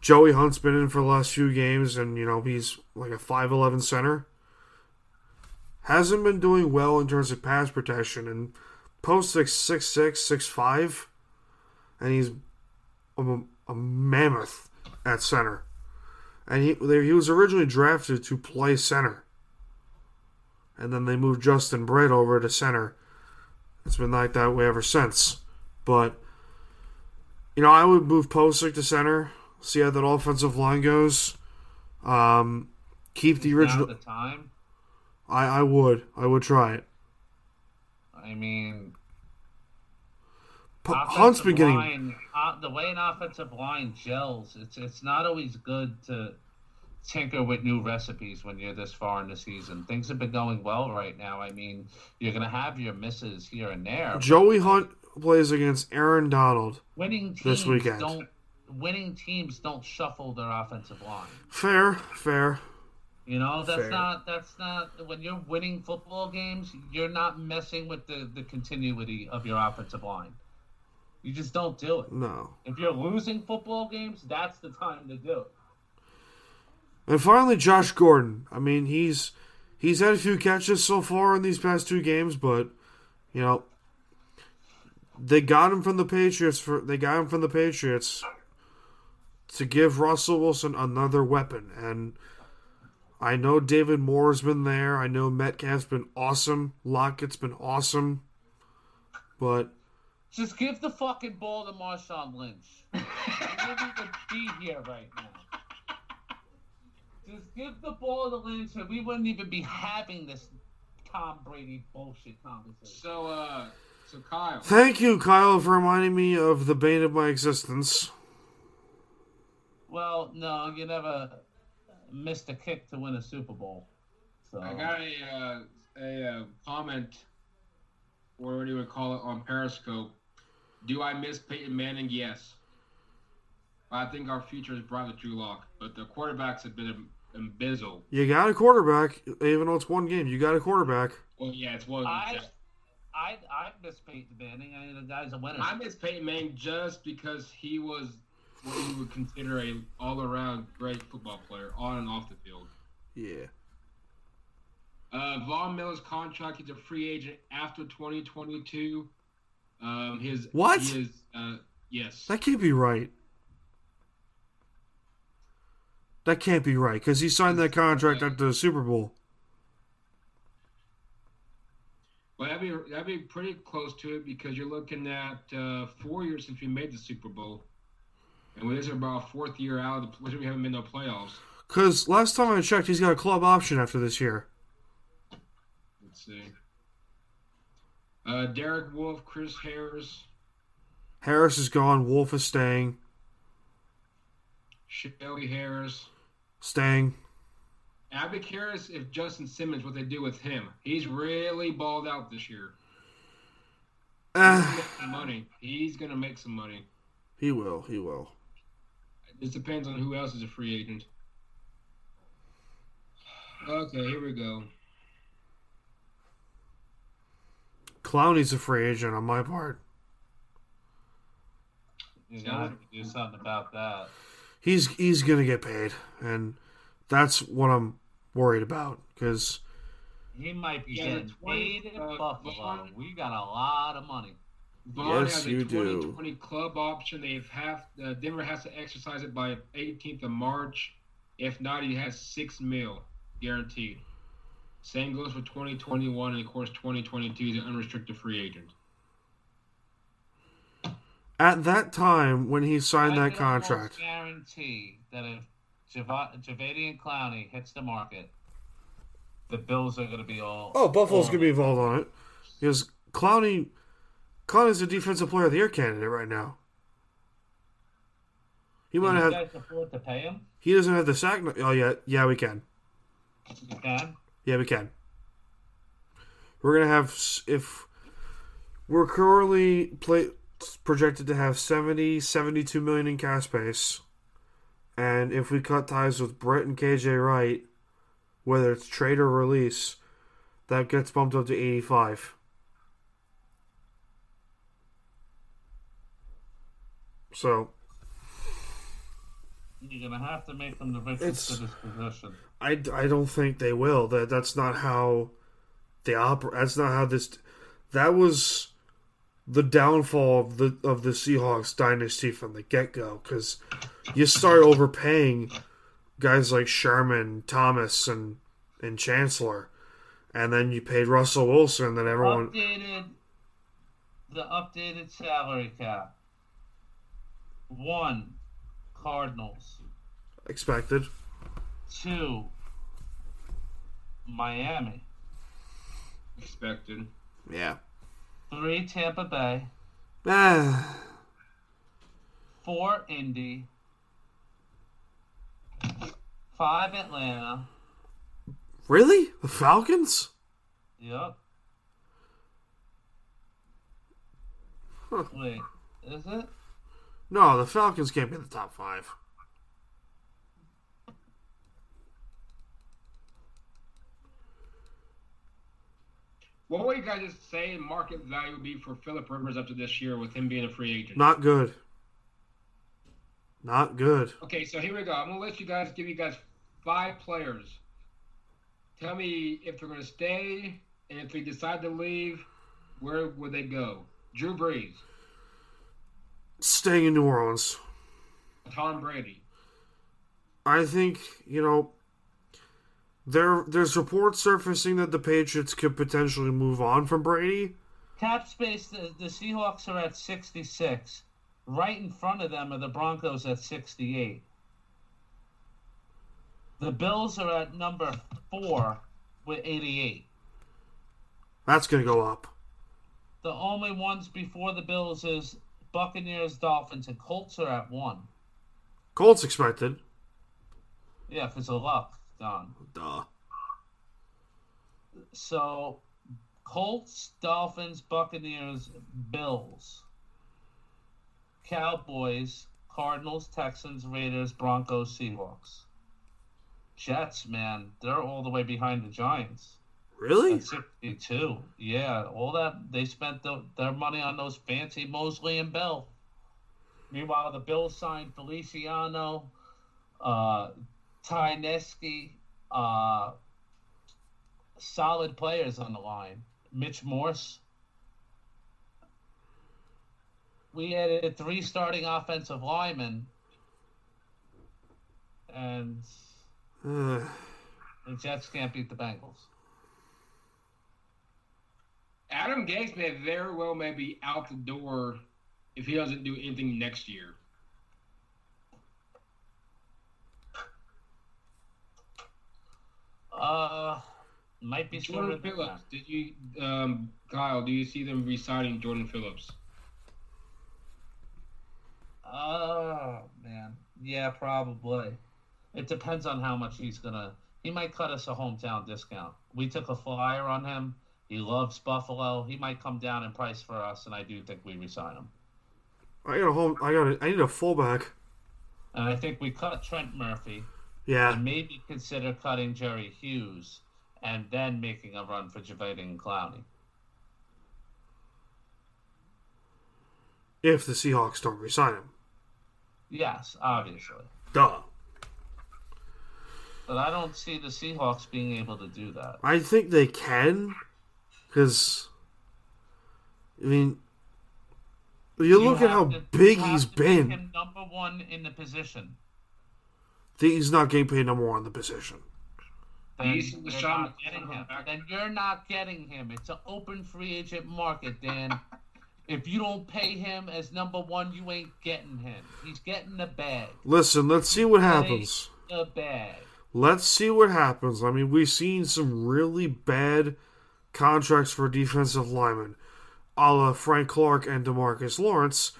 Joey Hunt's been in for the last few games, and you know he's like a five eleven center. Hasn't been doing well in terms of pass protection, and post six six six six five, and he's a, a mammoth at center. And he he was originally drafted to play center, and then they moved Justin Britt over to center. It's been like that way ever since. But you know, I would move Pocic to center, see how that offensive line goes. Um, keep the original. the time. I I would I would try it. I mean, P- Hunt's been getting line, uh, the way an offensive line gels. It's it's not always good to tinker with new recipes when you're this far in the season. Things have been going well right now. I mean, you're gonna have your misses here and there. Joey Hunt plays against Aaron Donald. winning teams this weekend. don't winning teams don't shuffle their offensive line. Fair, fair. You know, that's Fair. not that's not when you're winning football games, you're not messing with the, the continuity of your offensive line. You just don't do it. No. If you're losing football games, that's the time to do it. And finally, Josh Gordon. I mean, he's he's had a few catches so far in these past two games, but you know, they got him from the Patriots for they got him from the Patriots to give Russell Wilson another weapon. And I know David Moore's been there. I know Metcalf's been awesome. Lockett's been awesome. But Just give the fucking ball to Marshawn Lynch. He wouldn't even be here right now. Just give the ball to Lynch, and we wouldn't even be having this Tom Brady bullshit conversation. So, uh, so Kyle, thank you, Kyle, for reminding me of the bane of my existence. Well, no, you never missed a kick to win a Super Bowl. So I got a uh, a uh, comment, or what do you would call it, on Periscope. Do I miss Peyton Manning? Yes. I think our future is bright with Drew Lock, but the quarterbacks have been em- embezzled. You got a quarterback, even though it's one game. You got a quarterback. Well, yeah, it's one. I, I, I miss Peyton Manning. I mean, the guy's a winner. I miss Peyton Manning just because he was what you would consider a all-around great football player on and off the field. Yeah. Uh, Von Miller's contract, he's a free agent after 2022. Um, his What? He is, uh, yes. That can't be right. That can't be right because he signed that contract after the Super Bowl. Well, that'd be that'd be pretty close to it because you're looking at uh, four years since we made the Super Bowl, and this is about fourth year out of the which we haven't been to the playoffs. Because last time I checked, he's got a club option after this year. Let's see. Uh, Derek Wolfe, Chris Harris, Harris is gone. Wolfe is staying. Shelby Harris. Staying. I'd be curious if Justin Simmons, what they do with him. He's really balled out this year. Uh, money. He's gonna make some money. he will. He will. It depends on who else is a free agent. Okay, here we go. Clowney's a free agent on my part. You're gonna have to do something about that. He's he's gonna get paid, and that's what I'm worried about. Because He might be Yeah, getting 20 paid in uh, Buffalo. We got a lot of money. Von Yes, has a you do. 2020 club option. They've have uh, Denver has to exercise it by 18th of March. If not, he has six mil guaranteed. Same goes for 2021 and of course 2022 is an unrestricted free agent. at that time when he signed I that contract, guarantee that if Java- Javadian Clowney hits the market, the Bills are going to be all. oh, Buffalo's gonna be involved on it. Because Clowney, Clowney's a defensive player of the year candidate right now. He might have. guys afford to pay him? He doesn't have the sack. Oh yeah, yeah, we can. You can. Yeah, we can. We're gonna have if we're currently play, projected to have 70, 72 million in cash space, and if we cut ties with Britt and KJ Wright, whether it's trade or release, that gets bumped up to eighty So You're to have to make them the richest It's- to this position. I, I don't think they will. That that's not how they operate. That's not how this. That was the downfall of the of the Seahawks dynasty from the get go because you start overpaying guys like Sherman, Thomas, and and Chancellor, and then you paid Russell Wilson. And then everyone Updated. The updated salary cap. One, Cardinals. expected. Two, Miami. Expected. Yeah. Three, Tampa Bay. Ah, Four, Indy. Five, Atlanta. really? The Falcons? Yep. Huh. Wait, is it? No, the Falcons can't be in the top five. What would you guys say market value would be for Philip Rivers after this year with him being a free agent? Not good. Not good. Okay, so here we go. I'm gonna let you guys give you guys five players. Tell me if they're gonna stay, and if they decide to leave, where would they go? Drew Brees, Staying in New Orleans. Tom Brady, I think, you know, there there's reports surfacing that the Patriots could potentially move on from Brady. Cap space, the, the Seahawks are at 66. Right in front of them are the Broncos at 68. The Bills are at number four with 88. That's going to go up. The only ones before the Bills is Buccaneers, Dolphins, and Colts are at one. Colts expected. Yeah, it's a luck, Don. Duh. So, Colts, Dolphins, Buccaneers, Bills, Cowboys, Cardinals, Texans, Raiders, Broncos, Seahawks. Jets, man, they're all the way behind the Giants Really? 62. Yeah, all that they spent the, their money on those fancy Mosley and Bell. Meanwhile, the Bills signed Feliciano, uh, Ty Nsekhe, uh, solid players on the line. Mitch Morse. We added three starting offensive linemen, and the Jets can't beat the Bengals. Adam Gase may very well may be out the door if he doesn't do anything next year. Uh, might be Jordan Phillips, did you, um, Kyle? Do you see them re-signing Jordan Phillips? Oh man, yeah, probably. It depends on how much he's gonna. He might cut us a hometown discount. We took a flyer on him. He loves Buffalo. He might come down in price for us, and I do think we resign him. I got a home. I got. A, I need a fullback. And I think we cut Trent Murphy Yeah, and maybe consider cutting Jerry Hughes and then making a run for Javading Clowney. if the Seahawks don't resign him. Yes, obviously. Duh. But I don't see the Seahawks being able to do that. I think they can, because I mean, you, look at how to- big you have he's to make been. Him number one in the position. He's not getting paid no more on the position. Then you see you're LaShawn not getting him. Then you're not getting him. It's an open free agent market, Dan. if you don't pay him as number one, you ain't getting him. He's getting the bag. Listen, let's see what happens. The bag. Let's see what happens. I mean, we've seen some really bad contracts for defensive linemen, a la Frank Clark and Demarcus Lawrence.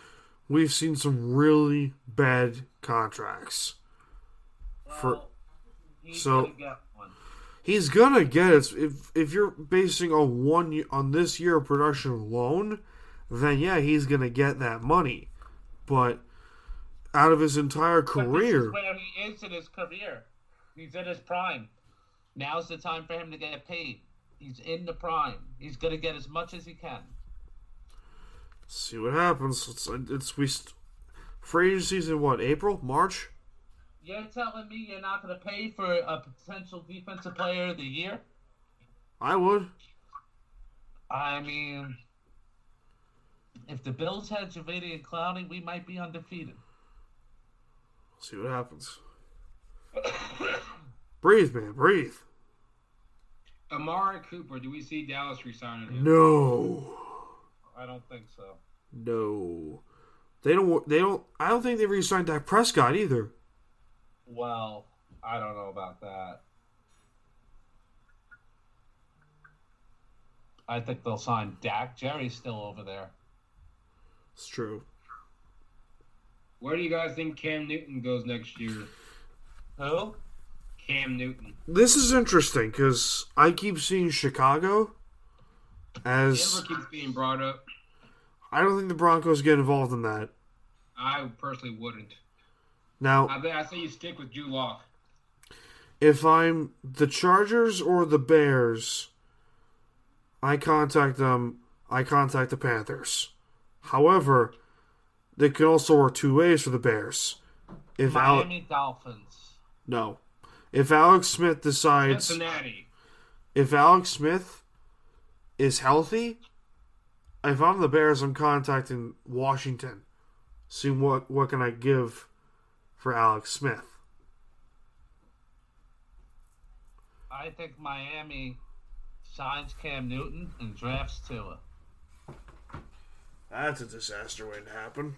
We've seen some really bad contracts. For Well, he's so- gonna get one. he's gonna get it if if you're basing on one on this year of production alone, then yeah, he's gonna get that money. But out of his entire career, where he is in his career. He's in his prime. Now's the time for him to get paid. He's in the prime. He's gonna get as much as he can. see what happens. It's it's we st- free agency season what April March. You're telling me you're not gonna pay for a potential defensive player of the year? I would. I mean, if the Bills had Javadi and Clowney, we might be undefeated. See what happens. breathe, man, breathe. Amari Cooper, do we see Dallas re-signing him? No, I don't think so. no. They don't. They don't. I don't think they re-signed Dak Prescott either. Well, I don't know about that. I think they'll sign Dak. Jerry's still over there. It's true. Where do you guys think Cam Newton goes next year? Who? Cam Newton. This is interesting because I keep seeing Chicago as Denver keeps being brought up. I don't think the Broncos get involved in that. I personally wouldn't. Now, I, I say you stick with Drew Lock. if I'm the Chargers or the Bears, I contact them. I contact the Panthers. However, they can also work two ways for the Bears. If Al- Miami Dolphins. no, if Alex Smith decides Cincinnati. if Alex Smith is healthy, if I'm the Bears, I'm contacting Washington, seeing what what can I give for Alex Smith. I think Miami signs Cam Newton and drafts Tua. That's a disaster waiting to happen.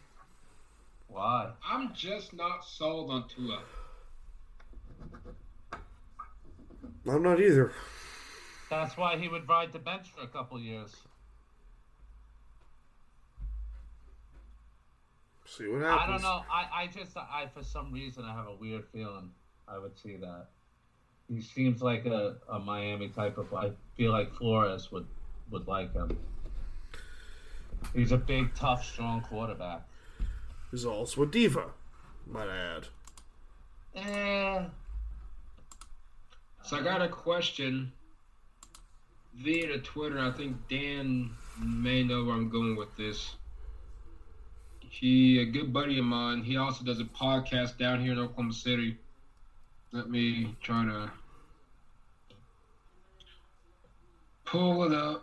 Why? I'm just not sold on Tua. I'm not either. That's why he would ride the bench for a couple years. See what happens. I don't know. I, I just I for some reason I have a weird feeling I would see that. He seems like a, a Miami type of I feel like Flores would would like him. He's a big, tough, strong quarterback. He's also a diva, might I add. Eh, So I got a question via the Twitter. I think Dan may know where I'm going with this. He, a good buddy of mine, he also does a podcast down here in Oklahoma City. Let me try to pull it up.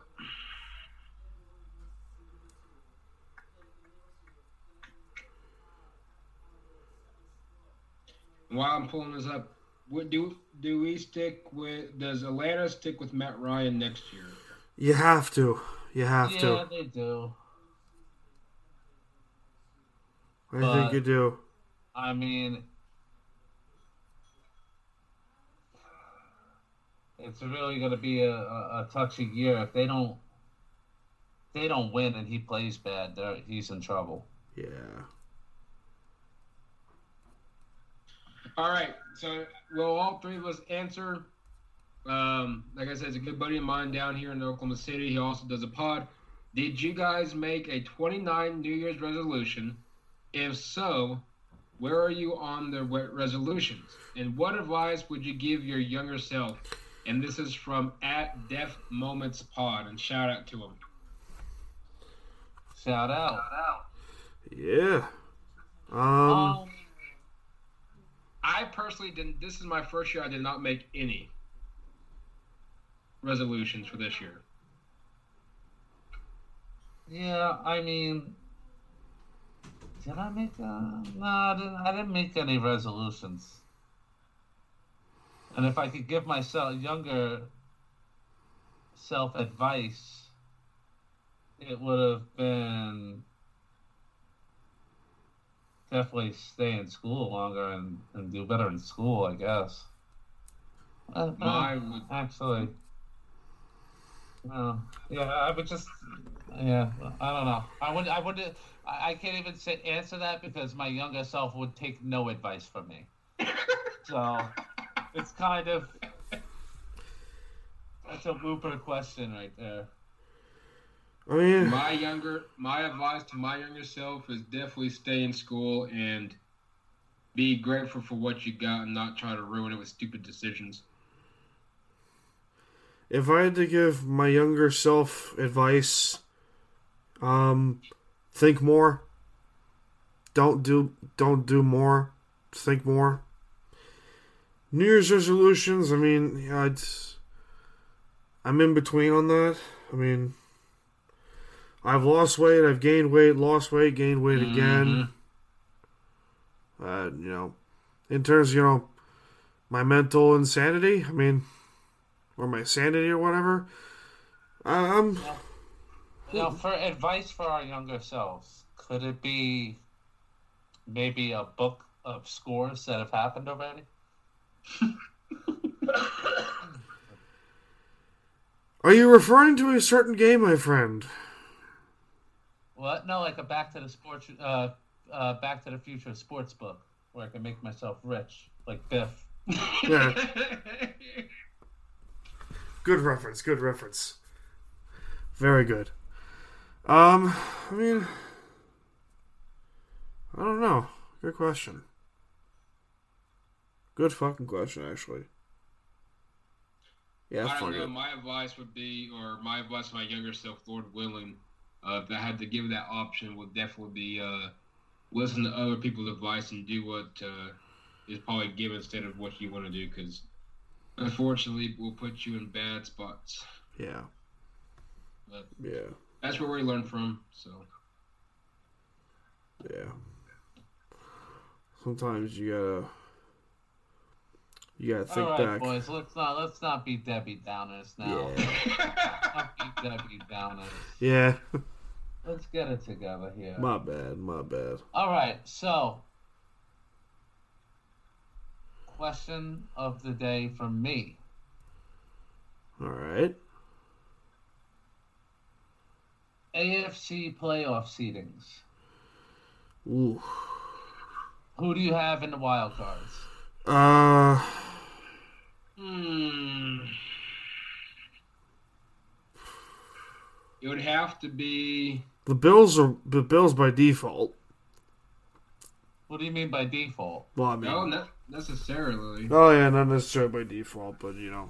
While I'm pulling this up, what do do we stick with? Does Atlanta stick with Matt Ryan next year? You have to. You have yeah, to. Yeah, they do. I but- think you do. I mean, it's really going to be a, a, a touchy year if they don't. if They don't win and he plays bad. He's in trouble. Yeah. All right, so will all three of us answer? Um, like I said, it's a good buddy of mine down here in Oklahoma City. He also does a pod. Did you guys make a 29 New Year's resolution? If so, where are you on the resolutions? And what advice would you give your younger self? And this is from at Def Moments Pod, and shout out to him. Shout out. Yeah. Um. Um, I personally didn't. This is my first year. I did not make any resolutions for this year. yeah, I mean, did I make? Uh, no, I didn't. I didn't make any resolutions. And if I could give myself younger self advice, it would have been definitely stay in school longer and, and do better in school, I guess. Uh, uh, would actually, no, yeah, I would just, yeah, I don't know. I would, I would, I I can't even say answer that because my younger self would take no advice from me. so it's kind of that's a blooper question right there. I mean, my younger my advice to my younger self is definitely stay in school and be grateful for what you got and not try to ruin it with stupid decisions. if I had to give my younger self advice, um, think more. Don't do don't do more. Think more. New Year's resolutions. I mean, yeah, I'd, I'm in between on that. I mean, I've lost weight. I've gained weight. Lost weight. Gained weight again. Uh, you know, in terms, of, you know, my mental insanity. I mean, or my sanity or whatever. Um. I'm Now, for advice for our younger selves, could it be maybe a book of scores that have happened already? Are you referring to a certain game, my friend? What? No, like a Back to the Sports, uh, uh, Back to the Future sports book where I can make myself rich, like Biff. Yeah. Good reference. Good reference. Very good. Um, I mean, I don't know. Good question. Good fucking question, actually. Yeah, I don't know. it. My advice would be, or my advice to my younger self, Lord willing, uh, if I had to give that option, would definitely be uh, listen to other people's advice and do what uh, is probably given instead of what you want to do. Because unfortunately, it will put you in bad spots. Yeah, But yeah, that's where we learn from. So yeah. Sometimes you gotta, you gotta think All right, back. boys, let's not let's not be Debbie Downers now. Yeah, Not be Debbie Downers. yeah. Let's get it together here. my bad, my bad. All right, so question of the day from me. All right. AFC playoff seedings. Ooh. Who do you have in the wild cards? Uh, Hmm. It would have to be. the Bills are the Bills by default. What do you mean by default? Well, I mean, No, not necessarily. oh yeah, not necessarily by default, but you know,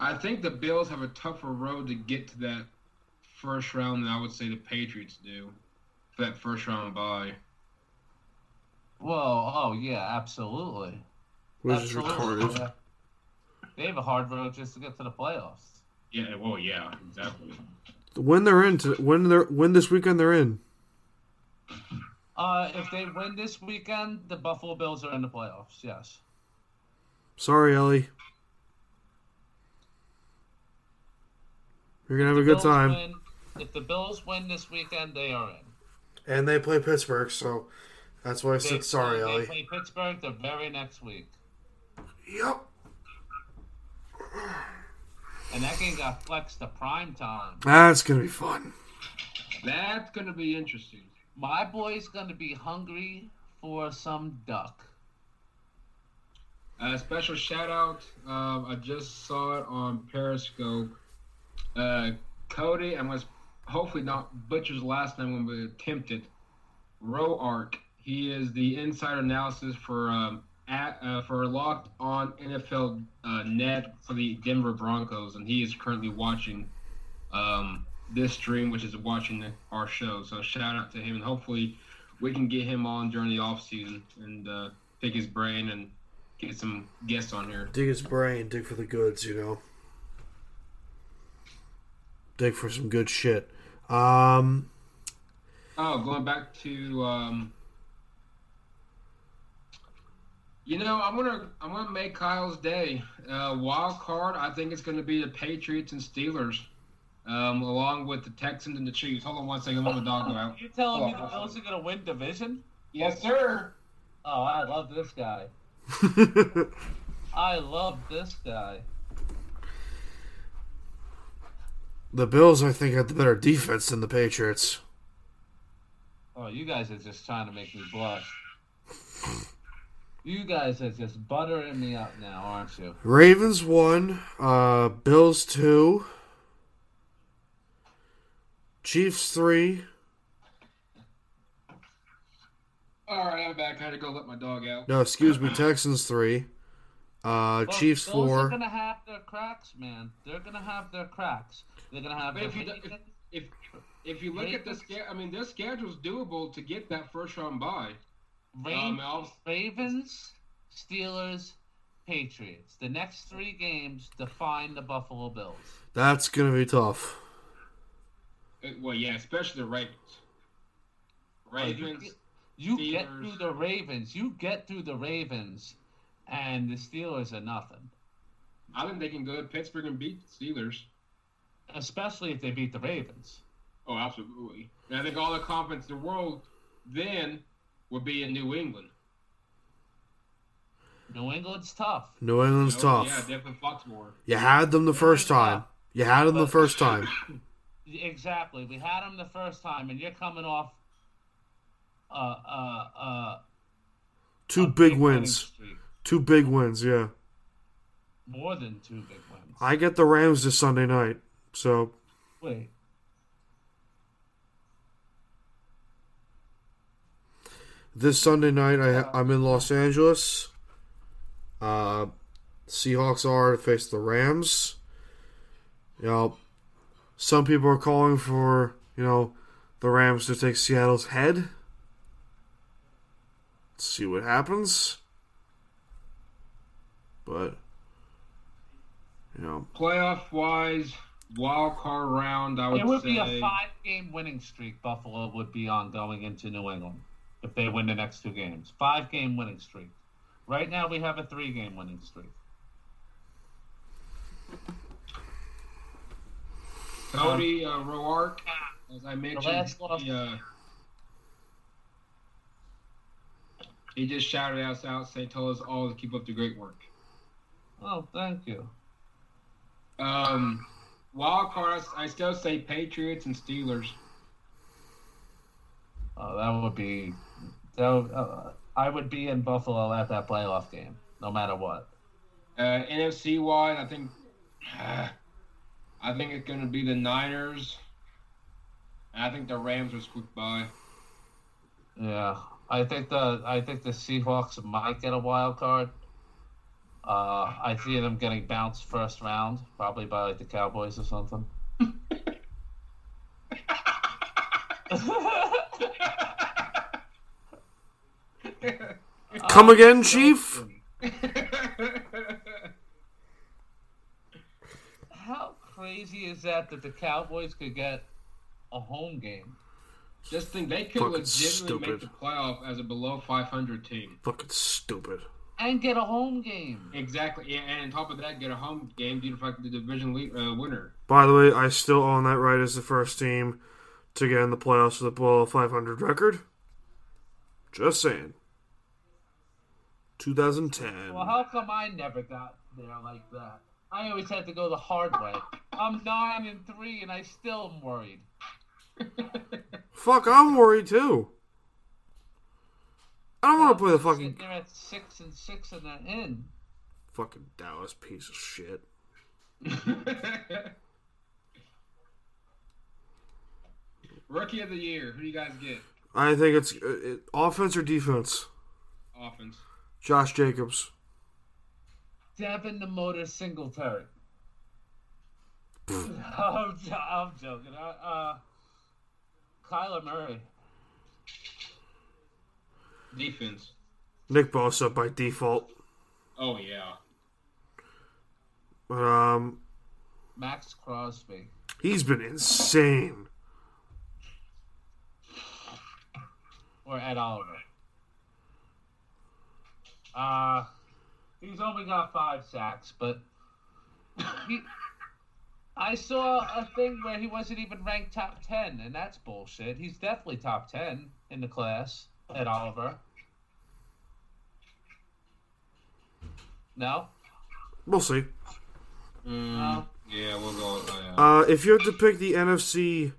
I think the Bills have a tougher road to get to that first round than I would say the Patriots do for that first round bye. Well, oh yeah, absolutely. which is Absolutely, retarded. yeah. They have a hard road just to get to the playoffs. Yeah, well, yeah, exactly. When they're in, to, when they're when this weekend they're in. Uh, if they win this weekend, the Buffalo Bills are in the playoffs. Yes. Sorry, Ellie. You're gonna have a good Bills time. win- if the Bills win this weekend, they are in. And they play Pittsburgh, so that's why I They, said sorry, they Ellie. play Pittsburgh the very next week, Yep. and that game got flexed to prime time. That's gonna be fun. That's going to be interesting. My boy's gonna be hungry for some duck. Uh, special shout out. Um, I just saw it on Periscope. Uh, Cody, I must hopefully not butcher his last name when we attempt it. Roark. He is the insider analysis for um, at, uh, for Locked On NFL uh, Net for the Denver Broncos, and he is currently watching um, this stream, which is watching our show. So shout out to him, and hopefully we can get him on during the off season and uh, pick his brain and get some guests on here. Dig his brain, dig for the goods, you know. Dig for some good shit. Um, Oh, going back to um, you know, I'm gonna I'm gonna make Kyle's day. Uh, wild card, I think it's gonna be the Patriots and Steelers, um, along with the Texans and the Chiefs. Hold on one second, let my dog go out. You telling me Oh, the Bills are gonna win division? Yes, sir. Oh, I love this guy. I love this guy. the Bills, I think, had the better defense than the Patriots. Oh, you guys are just trying to make me blush. You guys are just buttering me up now, aren't you? Ravens one, uh, Bills two, Chiefs three. All right, I'm back. I had to go let my dog out. No, excuse me, Texans three, uh, Look, Chiefs Bills are four. gonna have their cracks, man. They're gonna have their cracks. They're gonna have But their if you if, if if you look at the schedule, I mean, their schedule's doable to get that first round bye. Ravens, Um, Ravens, Steelers, Patriots. The next three games define the Buffalo Bills. That's gonna be tough. Uh, Well, yeah, especially the Ravens. Ravens. You get through the Ravens. You get through the Ravens, and the Steelers are nothing. I think they can go to Pittsburgh and beat the Steelers. Especially if they beat the Ravens. Oh, absolutely. And I think all the confidence in the world then would be in New England. New England's tough. New England's You know? tough. Yeah, definitely Foxborough. You had them the first time. You had them the first time. Exactly. We had them the first time, and you're coming off uh, uh, uh, Two a big wins. Two big wins. Yeah. More than two big wins. I get the Rams this Sunday night. So Wait. This Sunday night, I I'm in Los Angeles. Uh, Seahawks are to face the Rams. You know, some people are calling for you know the Rams to take Seattle's head. Let's see what happens. But you know, Playoff wise, wild card round, I would, say. It would say. be a five game winning streak Buffalo would be on going into New England if they win the next two games. Five game winning streak. Right now we have a three game winning streak. Cody uh, Roark, as I mentioned, he, uh, he just shouted us out, saying, "Told us all to keep up the great work." Oh, thank you. Um, wild cards, I still say Patriots and Steelers. Oh, that would be. Would, uh, I would be in Buffalo at that playoff game, no matter what. Uh, NFC wise, I think, I think it's going to be the Niners. And I think the Rams will squeak by. Yeah, I think the I think the Seahawks might get a wild card. Uh, I see them getting bounced first round, probably by like the Cowboys or something. come again, Chief. How crazy is that that the Cowboys could get a home game? Just think they could Fucking legitimately make stupid. the playoff as a below 500 team. Fucking stupid. and get a home game. Exactly. Yeah, and on top of that, get a home game due to the fact the division lead, uh, winner. By the way, I still own that right as the first team to get in the playoffs with a below 500 record. Just saying. 2010. Well, how come I never got there like that? I always had to go the hard way. I'm nine and three, and I still am worried. Fuck, I'm worried too. I don't want to play the fucking there at six and six and they're in. fucking Dallas piece of shit. Rookie of the year. Who do you guys get? I think it's uh, it, offense or defense. Offense. Josh Jacobs. Devin the Motor Singletary. I'm, I'm joking. Uh, uh, Kyler Murray. Defense. Nick Bosa by default. Oh yeah. But um, Maxx Crosby. he's been insane. Or Ed Oliver. Uh, he's only got five sacks, but he, I saw a thing where he wasn't even ranked top 10, and that's bullshit. He's definitely top 10 in the class, Ed Oliver. No? We'll see. No? Yeah, we'll go. Uh, yeah. Uh, if you had to pick the NFC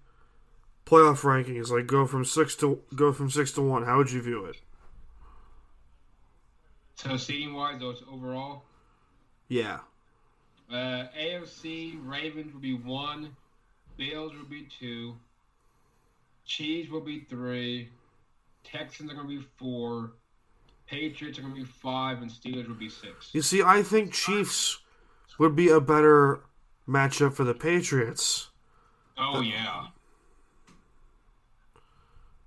playoff rankings, like go from six to go from six to one, how would you view it? So seating wise, it's overall. Yeah, Uh, AFC Ravens will be one, Bills will be two, Chiefs will be three, Texans are going to be four, Patriots are going to be five, and Steelers will be six. you see, I think Chiefs would be a better matchup for the Patriots, Oh yeah,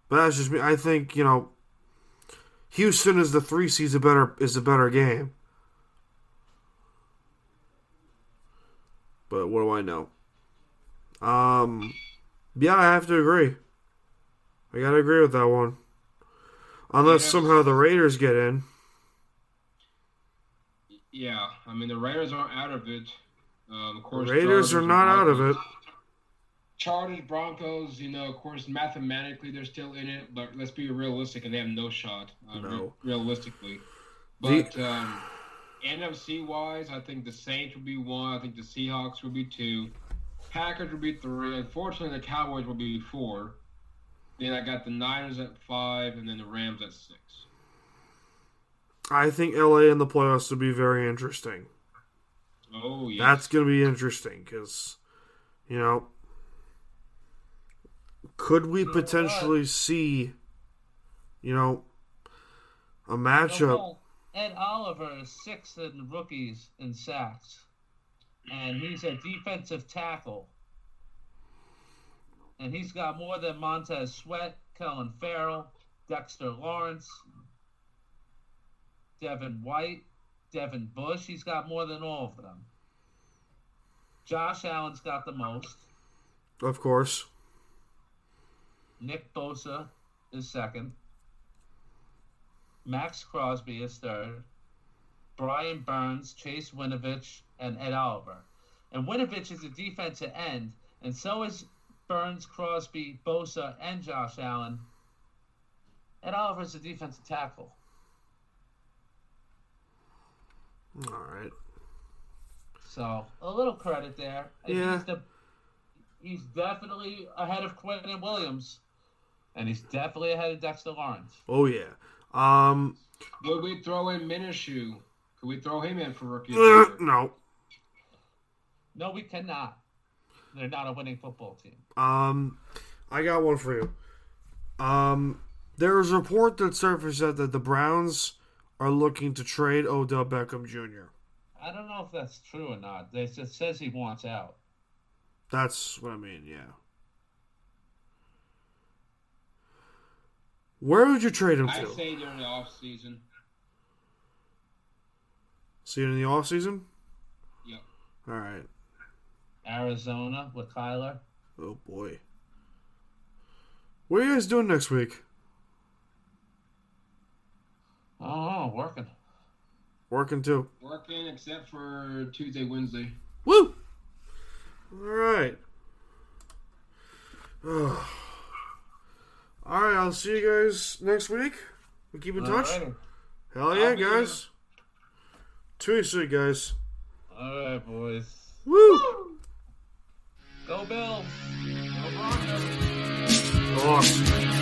but that's just me. I think you know, Houston is the three seeds a better is a better game. But what do I know? Um, yeah, I have to agree. I gotta agree with that one. Unless Yeah. somehow the Raiders get in. yeah. I mean the Raiders aren't out of it. Um, of course, Raiders are not out of it. Chargers, Broncos, you know, of course, mathematically they're still in it, but let's be realistic, and they have no shot. Uh, re- No. realistically, The- but um, NFC wise, I think the Saints will be one. I think the Seahawks will be two. Packers will be three. Unfortunately, the Cowboys will be four. Then I got the Niners at five, and then the Rams at six. I think LA in the playoffs would be very interesting. Oh yeah, That's going to be interesting because, you know, could we potentially see, you know, a matchup? Ed Oliver is sixth in rookies in sacks, and he's a defensive tackle. And he's got more than Montez Sweat, Clelin Ferrell, Dexter Lawrence, Devin White, Devin Bush. He's got more than all of them. Josh Allen's got the most. Of course. Nick Bosa is second. Maxx Crosby is third. Brian Burns, Chase Winovich, and Ed Oliver. And Winovich is a defensive end, and so is Burns, Crosby, Bosa, and Josh Allen. Ed Oliver is a defensive tackle. All right. So a little credit there. Yeah. He's, the, he's definitely ahead of Quinnen Williams, and he's definitely ahead of Dexter Lawrence. Oh yeah. Um. Would we throw in Minshew? Could we throw him in for rookie? uh, no. No, we cannot. They're not a winning football team. Um. I got one for you. Um. there is a report that surfaced that that the Browns are looking to trade Odell Beckham Jr. I don't know if that's true or not. It just says he wants out. That's what I mean. Yeah. Where would you trade him to I to? say during the off season. See you in the off season. Yep. All right. Arizona with Kyler. Oh boy. What are you guys doing next week? Oh, working. Working too. Working except for Tuesday, Wednesday. Woo! All right. All right, I'll see you guys next week. We keep in touch. Alrighty. Hell yeah, I'll guys. Too sweet, guys. All right, boys. Woo! Go Bills. Go Broncos.